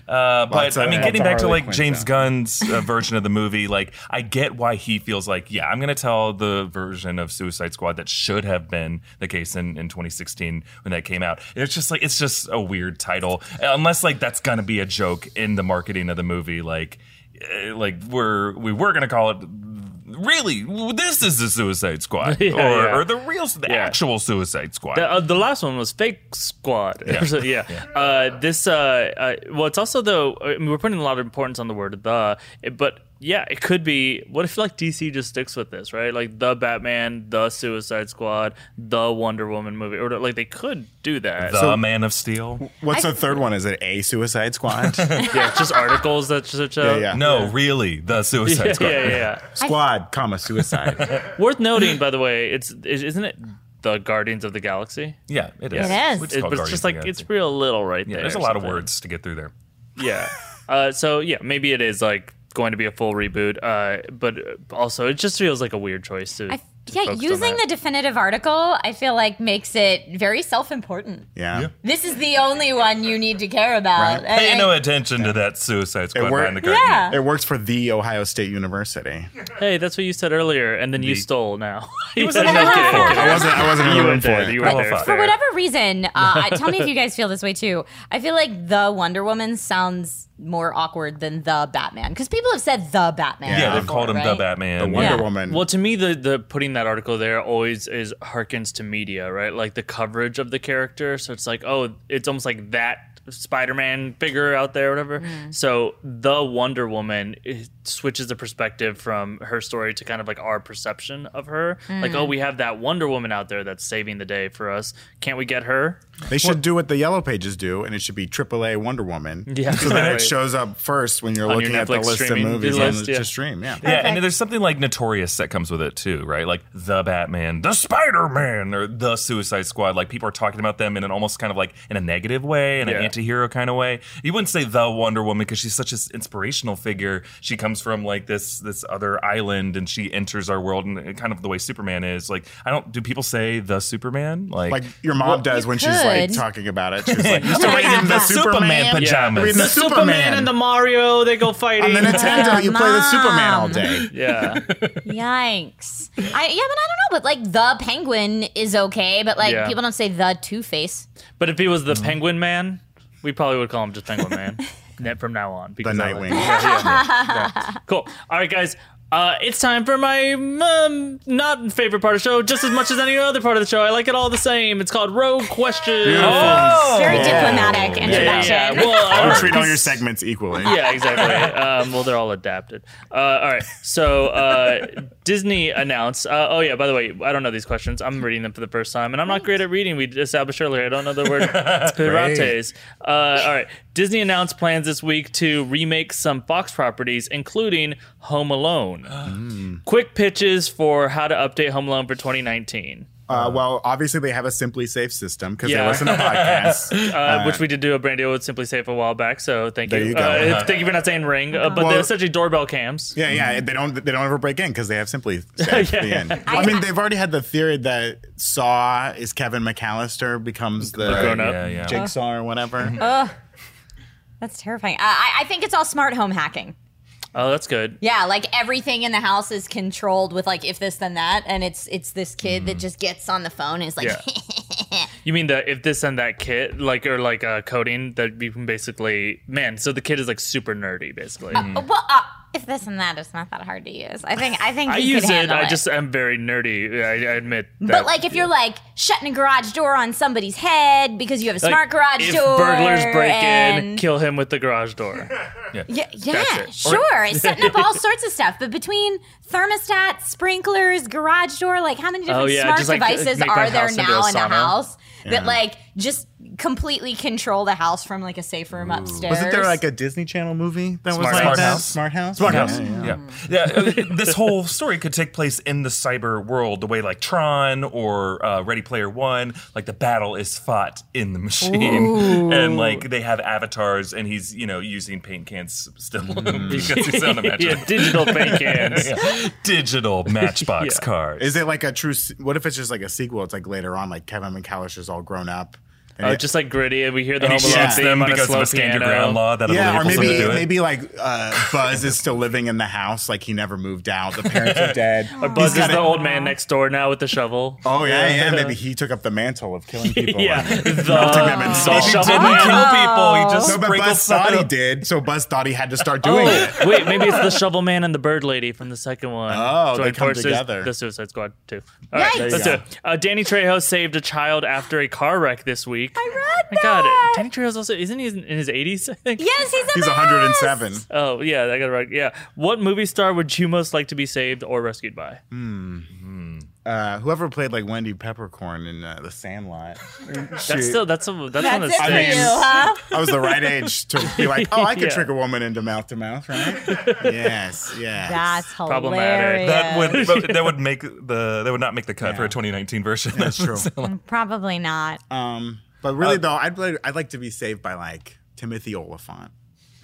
Uh, but Lots I mean, getting lots of back to like Quinn James stuff. Gunn's uh, version of the movie, like I get why he feels like, yeah, I'm going to tell the version of Suicide Squad that should have been the case in, in 2016 when that came out. It's just like it's just a weird title, unless like that's going to be a joke in the marketing of the movie, like. Eh, Like we're we were gonna call it really this is the Suicide Squad Yeah, or, yeah. or the real the Yeah. actual Suicide Squad The, uh, the last one was Fake Squad. Yeah. yeah. Uh, this, uh, uh, well, it's also, though, I mean, we're putting a lot of importance on the word the, but yeah, it could be. What if, like, DC just sticks with this, right? Like, the Batman, the Suicide Squad, the Wonder Woman movie, or like, they could do that. the Man of Steel What's the third one? Is it a Suicide Squad? yeah, just articles that just Yeah, yeah. no really the Suicide Yeah, Squad yeah, yeah, yeah. Squad, comma suicide. Worth noting, by the way, it's is- isn't it the Guardians of the Galaxy? Yeah, it is. It is. It's It- called but it's just like it's real little right Yeah, there. there's a or lot of words to get through there. Yeah. Uh, so yeah, maybe it is like going to be a full reboot. Uh, but also, it just feels like a weird choice to. I, yeah, using the definitive article, I feel like makes it very self-important. Yeah. This is the only one you need to care about. Right. Pay I- no attention to that Suicide Squad worked- behind the curtain. Yeah. It works for the Ohio State University. Hey, that's what you said earlier, and then you stole now. He was no, in kidding, the kidding, for it. kidding. I wasn't. I wasn't in You the went for there. it. You went there. For whatever reason, uh, tell me if you guys feel this way too. I feel like the Wonder Woman sounds more awkward than the Batman because people have said the Batman. Yeah, they've before, called him the? Batman. The Wonder Yeah. Woman. Well, to me, the the putting that article there always is harkens to media, right? Like the coverage of the character. So it's like, oh, it's almost like that Spider-Man figure out there, or whatever. Mm-hmm. So the Wonder Woman switches the perspective from her story to kind of like our perception of her. Like, oh, mm. we have that Wonder Woman out there that's saving the day for us. Can't we get her? They should do what the Yellow Pages do, and it should be AAA Wonder Woman. Yeah, So then it shows up first when you're On your looking at the list of movies list, on the, yeah. to stream. Yeah. Yeah, and there's something like notorious that comes with it too, right? Like the Batman, the Spider Man, or the Suicide Squad. Like people are talking about them in an almost kind of like in a negative way, in an Yeah. Anti-hero kind of way. You wouldn't say the Wonder Woman because she's such an inspirational figure. She comes from like this this other island, and she enters our world, and kind of the way Superman is. Like I don't. Do people say the Superman? Like, Like your mom does you when she's like talking about it. She's like, used to read in the Superman Superman. pajamas. Read the the Superman. Superman. and the Mario, they go fighting. On the Nintendo, you play the Superman all day. yeah. Yikes. I, yeah, but I don't know. But like the penguin is okay, but like Yeah. people don't say the Two Face. But if he was the Penguin Man, we probably would call him just Penguin Man net from now on. Because I Nightwing. Yeah, yeah, yeah. Cool. All right, guys. Uh, it's time for my um, not favorite part of the show, just as much as any other part of the show. I like it all the same. It's called Rogue Questions. Very Yeah. diplomatic introduction. yeah, yeah. Well, I don't- treat all your segments equally. yeah, exactly. Um, well, they're all adapted. Uh, all right. So uh, Disney announced. Uh, oh yeah. By the way, I don't know these questions. I'm reading them for the first time, and I'm not great at reading. We established earlier. I don't know the word pirates. Uh, all right. Disney announced plans this week to remake some Fox properties, including Home Alone. Quick pitches for how to update Home Alone for 2019. Uh, well, obviously they have a SimpliSafe system because Yeah. they listen to podcasts. Uh, which we did do a brand deal with SimpliSafe a while back. So thank There you. you go. Uh, thank you for not saying ring, uh, but Well- they're essentially doorbell cams. Yeah, yeah. They don't. They don't ever break in because they have Simply Safe at the Yeah. end. I mean, they've already had the theory that Saw is Kevin McCallister becomes the Grown up. yeah, yeah. Jigsaw or whatever. That's terrifying. Uh, I, I think it's all smart home hacking. Oh, that's good. Yeah, like everything in the house is controlled with like if this then that, and it's it's this kid that just gets on the phone and is like, Yeah. You mean the if this and that kit, like or like uh, coding that you can basically man. So the kid is like super nerdy, basically. well, uh, if this and that is not that hard to use. I think I think I you use it. I just am very nerdy. I, I admit. That, But like if you're like shutting a garage door on somebody's head because you have a Like, smart garage if door, burglars break in, kill him with the garage door. Yeah, That's yeah, it. sure. Setting up all sorts of stuff. But between thermostats, sprinklers, garage door, like how many oh, different Oh, yeah, smart like, devices are there now in the house that like just completely control the house from like a safe room upstairs? Wasn't there like a Disney Channel movie that was Smart like House. that? House. Smart House. Smart Yeah, House. yeah. Yeah. Yeah. uh, this whole story could take place in the cyber world, the way like Tron or uh, Ready Player One, like the battle is fought in the machine. And like they have avatars and he's, you know, using paint cans still because he's on a match. yeah, digital paint cans. Yeah. Digital matchbox Yeah. cards. Is it like a true? What if it's just like a sequel? It's like later on, like Kevin McCallister's all grown up. And Oh, it- just like gritty, and we hear the and he Home Alone shoots theme on a because slow of a stand your piano. law that yeah, or maybe to do it. maybe like uh, Buzz is still living in the house, like he never moved out. The parents are dead. Or Buzz He's is the a- old man next door now with the shovel. Oh yeah, yeah. Maybe he took up the mantle of killing people. yeah, and the, melting them in the salt. he shovel didn't man. kill people. He just No, but sprinkled Buzz thought he did, so Buzz thought he had to start doing it. Oh, wait, maybe it's the shovel man and the bird lady from the second one. Oh, they Joined come together. The Suicide Squad too. All right, Yikes. There you let's do it. Uh, Danny Trejo saved a child after a car wreck this week. I read My God, that. Danny Trejo's also isn't he in his eighties? I think. Yes, he's a He's mess. 107. Oh yeah, I got it right. Yeah. What movie star would you most like to be saved or rescued by? Uh, whoever played like Wendy Peppercorn in uh, The Sandlot. That's still that's a, that's, one That's that's it for I mean- huh? I was the right age to be like, oh, I could Yeah. trick a woman into mouth to mouth, right? yes, yes. That's Problematic. hilarious. That would but that would make the that would not make the cut for a Yeah. 2019 version. That's true. Probably not. Um, but really uh, though, I'd like, I'd like to be saved by like Timothy Olyphant.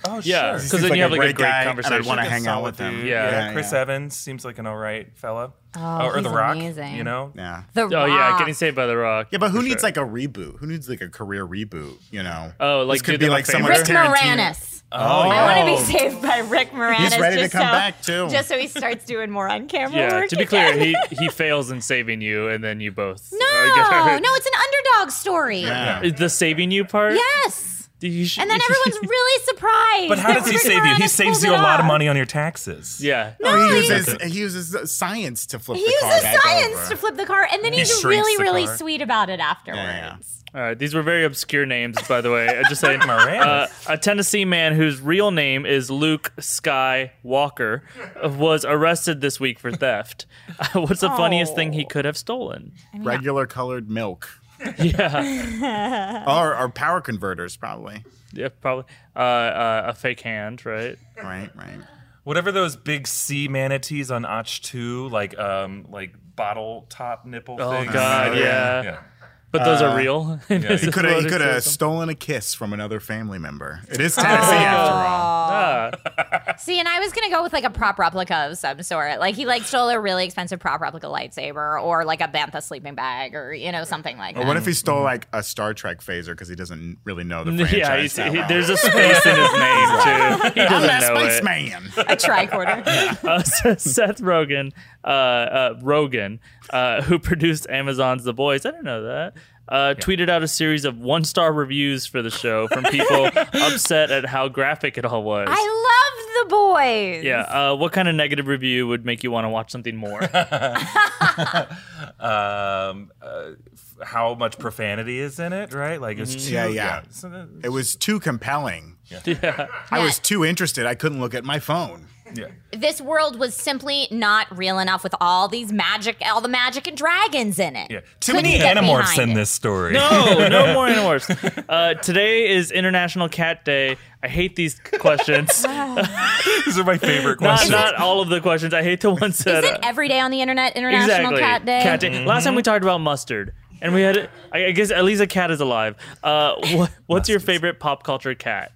oh, Yeah, sure. because Seems then like you have a like a great great guy, and I'd wanna hang out with him. dude. Yeah. Yeah, Chris yeah. Evans seems like an all right fella. Oh, oh, or he's The Rock, amazing. you know. Yeah. The Oh yeah, getting saved by the Rock. Yeah, but who needs sure. like a reboot? Who needs like a career reboot? You know? Oh, like this could be like someone. favor? Rick Tarantino- Moranis. Oh, I want to be saved by Rick Moranis. He's ready to just come so, back, too. Just so he starts doing more on camera Yeah. work. To be clear, he he fails in saving you, and then you both no, no, it's an underdog story. Yeah. Is the saving you part? Yes. You should- And then everyone's really surprised. But how does he save you? He saves you a lot of money on your taxes. Yeah. No, he he- uses he uses science to flip He the car He uses science over. to flip the car, and then He he's shrinks really, really car. sweet about it afterwards. Yeah, All right, these were very obscure names, by the way. I just saying. Uh, Moranis. a Tennessee man whose real name is Luke Sky Walker was arrested this week for theft. What's the funniest thing he could have stolen? Regular colored milk. Yeah, or, or power converters, probably. yeah, probably uh, uh, a fake hand, right? Right, right. Whatever those big sea manatees on Och 2, like um like bottle top nipple Oh things. God, yeah. yeah. But those are real. He He could have he could have stolen a kiss from another family member. It is Tennessee after all. Ah, See, and I was gonna go with like a prop replica of some sort. Like he like stole a really expensive prop replica lightsaber, or like a bantha sleeping bag, or you know something like Or that. what if he stole like a Star Trek phaser because he doesn't really know the franchise? Yeah, he's, that he, well. there's a space in his name too. He I'm doesn't that know it. spaceman. a tricorder? uh, Seth Rogen, uh, uh, Rogan, uh, who produced Amazon's The Boys, I didn't know that, uh, tweeted out a series of one star reviews for the show from people upset at how graphic it all was. I love the boys. yeah, uh, what kind of negative review would make you want to watch something more? Um, uh, how much profanity is in it, right? Like it's too, Yeah, yeah. So that- It was too compelling. yeah. I was too interested. I couldn't look at my phone. Yeah. This world was simply not real enough with all these magic, all the magic and dragons in it. Yeah. Too Couldn't many get animorphs behind in it. this story. No, no more Animorphs. Uh, today is International Cat Day. I hate these questions. These are my favorite not, questions. not all of the questions. I hate the ones that. Isn't every day on the internet International exactly. Cat Day? Last Mm-hmm. time we talked about mustard, and we had, I I guess, at least a cat is alive. Uh, what, what's your favorite pop culture cat?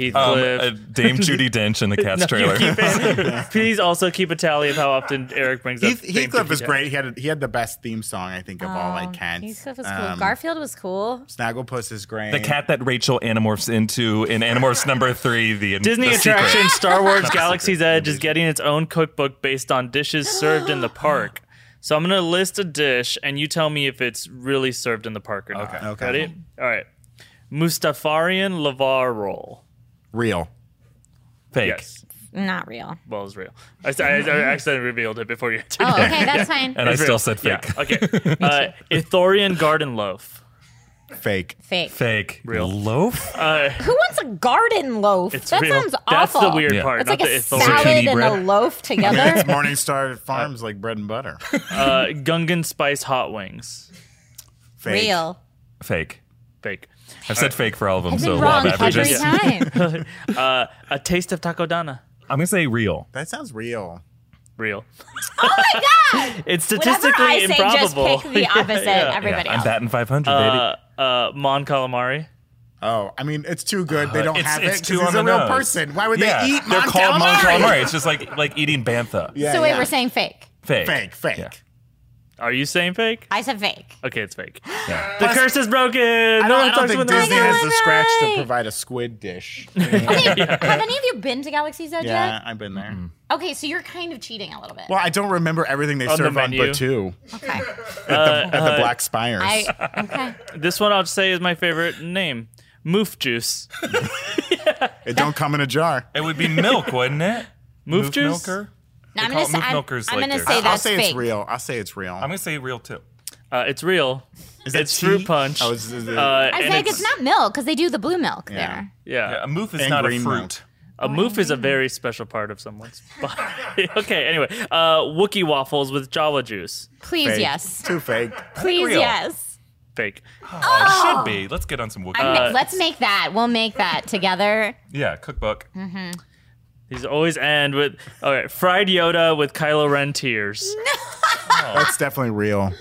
Um, Heathcliff. uh, Dame Judi Dench in the Cats No, trailer. keep it. Please also keep a tally of how often Eric brings up. Heath, Dame Heathcliff Judi was great. He had he had the best theme song I think of all like cats. Oh, Heathcliff was cool. Um, Garfield was cool. Snagglepuss is great. the cat that Rachel animorphs into in Animorphs number three. The Disney the secret. attraction Star Wars Galaxy's secret, Edge is getting its own cookbook based on dishes served in the park. So I'm gonna list a dish, and you tell me if it's really served in the park or not. Okay. Okay. Ready? All right. Mustafarian lava roll. Real. Fake. Yes. Not real. Well, it's real. I, I, I accidentally revealed it before you. Oh, okay, that's fine. And I It's still real. said Yeah, fake. okay. Uh, Ithorian garden loaf. Fake. Fake. Fake. Real. Loaf? Uh, Who wants a garden loaf? it's that real. sounds That's awful. That's the weird Yeah. part. It's like a the Ithorian. salad Zucchini and bread. a loaf together. Morningstar Farms like bread and butter. Uh, Gungan spice hot wings. Fake. Real. Fake. Fake. I've said fake for all of them, I've so been law wrong of every averages. time. Uh, a taste of takodana. I'm gonna say real. That sounds real. Real. oh my god! It's Whatever statistically I say, just improbable. pick the opposite. Yeah. Everybody I'm else. batting 500, Uh, baby. uh, Mon calamari. Oh, I mean, it's too good. They don't it's, have it's it too because he's a the real nose. person. Why would yeah, they eat They're Mon called Mon calamari? calamari. It's just like like eating bantha. Yeah, so wait, yeah. we're saying fake. Fake. fake, fake. Yeah. Are you saying fake? I said fake. Okay, it's fake. Yeah. The curse is broken. I no don't, one I don't talks think about the Disney has got the scratch to provide a squid dish. Okay, Have any of you been to Galaxy's Edge yeah, yet? I've been there. Okay, so you're kind of cheating a little bit. Well, I don't remember everything they On the serve on menu. Batuu okay. at the, at the uh, uh, Black Spires. I okay. This one I'll say is my favorite name. Moof juice. it don't come in a jar. It would be milk, wouldn't it? Moof juice? milker. Now, I'm call gonna it say I'm, Milkers I'm like gonna this. say I'll say fake. it's real. I'll say it's real. I'm gonna say real too. Uh, it's real. Is that it's tea? fruit punch. Oh, is, is it, Uh, I and think it's, not milk because they do the blue milk Yeah. there. Yeah. Yeah, a moof is And not a green fruit. milk. A moof is a very special part of someone's body. okay, anyway. Uh, Wookiee waffles with Jawa juice. Please, fake. yes. Too fake. Please, real. yes. Fake. Oh, it should be. Let's get on some Wookiee. I'm- let's make that. We'll make that together. yeah, cookbook. These always end with all right, fried Yoda with Kylo Ren tears. That's definitely real.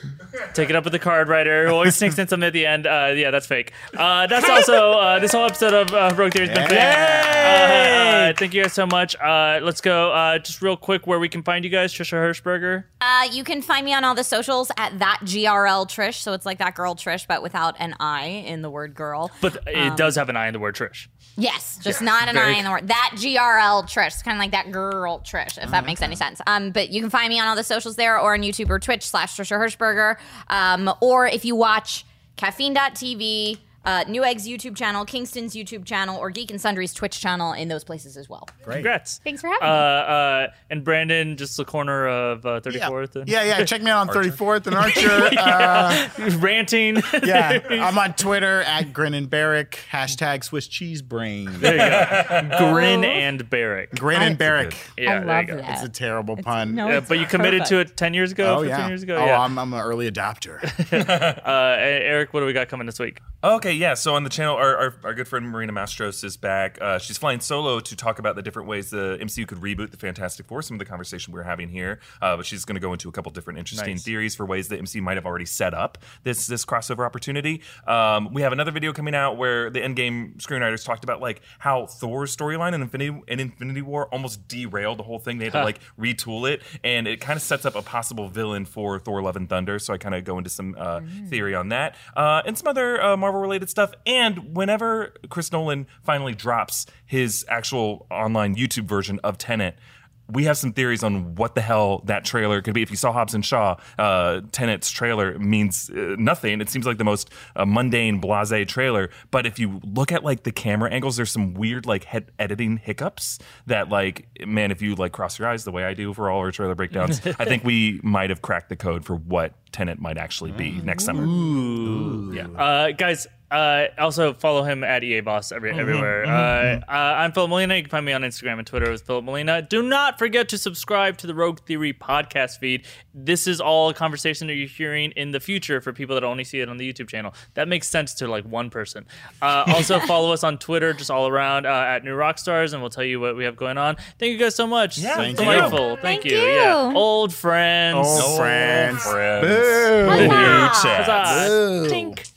Take it up with the card writer. who Always sneaks in something at the end. Uh, yeah, that's fake. Uh, that's also uh, this whole episode of uh, Rogue Theory has been fake. Uh, uh, thank you guys so much. Uh, let's go. Uh, just real quick, where we can find you guys, Trisha Hershberger. Uh, you can find me on all the socials at that GRL Trish. So it's like that girl Trish, but without an I in the word girl. But it does have an I in the word Trish. Yes, just not an Very- I in the word. That GRL Trish. It's kind of like that girl Trish, if that makes any sense. Um, but you can find me on all the socials there or on YouTube or Twitch slash Trisha Hershberger. Um, or if you watch caffeine.tv, uh, Newegg's YouTube channel, Kingston's YouTube channel, or Geek and Sundry's Twitch channel in those places as well. Great. Congrats. Thanks for having Uh, me. uh, and Brandon, just the corner of uh, 34th. and- Yeah, yeah. Check me out on 34th and Archer. Uh, ranting. yeah, I'm on Twitter at Grin and Barrick. Hashtag Swiss Cheese Brain. there you go. Grin and Barrick. Grin and Barrick. Yeah, I there love you go. that. It's a terrible pun. no, Yeah, it's but you committed to it 10 years ago, Oh 15 yeah. years ago. oh, yeah. I'm, I'm an early adopter. uh, Eric, what do we got coming this week? Okay, yeah. So on the channel, our, our, our good friend Marina Mastros is back. Uh, she's flying solo to talk about the different ways the MCU could reboot the Fantastic Four. Some of the conversation we're having here, uh, but she's going to go into a couple different interesting Nice. theories for ways the MCU might have already set up this this crossover opportunity. Um, we have another video coming out where the Endgame screenwriters talked about like how Thor's storyline in Infinity in Infinity War almost derailed the whole thing. They had to like retool it, and it kind of sets up a possible villain for Thor: Love and Thunder. So I kind of go into some uh, theory on that uh, and some other uh, Marvel related stuff. And whenever Chris Nolan finally drops his actual online YouTube version of Tenet. We have some theories on what the hell that trailer could be. If you saw Hobbs and Shaw, uh, Tenet's trailer means uh, nothing. It seems like the most uh, mundane, blase trailer. But if you look at like the camera angles, there's some weird like head editing hiccups that like, man, if you like cross your eyes the way I do for all our trailer breakdowns, I think we might have cracked the code for what Tenet might actually be next summer. Yeah. Uh, guys, uh, also follow him at EA Boss every, everywhere. Uh, uh, I'm Philip Molina. You can find me on Instagram and Twitter with Philip Molina. Do not forget to subscribe to the Rogue Theory podcast feed. This is all a conversation that you're hearing in the future for people that only see it on the YouTube channel. That makes sense to like one person. Uh, also follow us on Twitter, just all around uh, at New Rockstars, and we'll tell you what we have going on. Thank you guys so much. Yeah, thank you. Thank, Thank you. you. Yeah, old friends. Old friends. friends. Boo. New chat. Huzzah. Boo. Tink.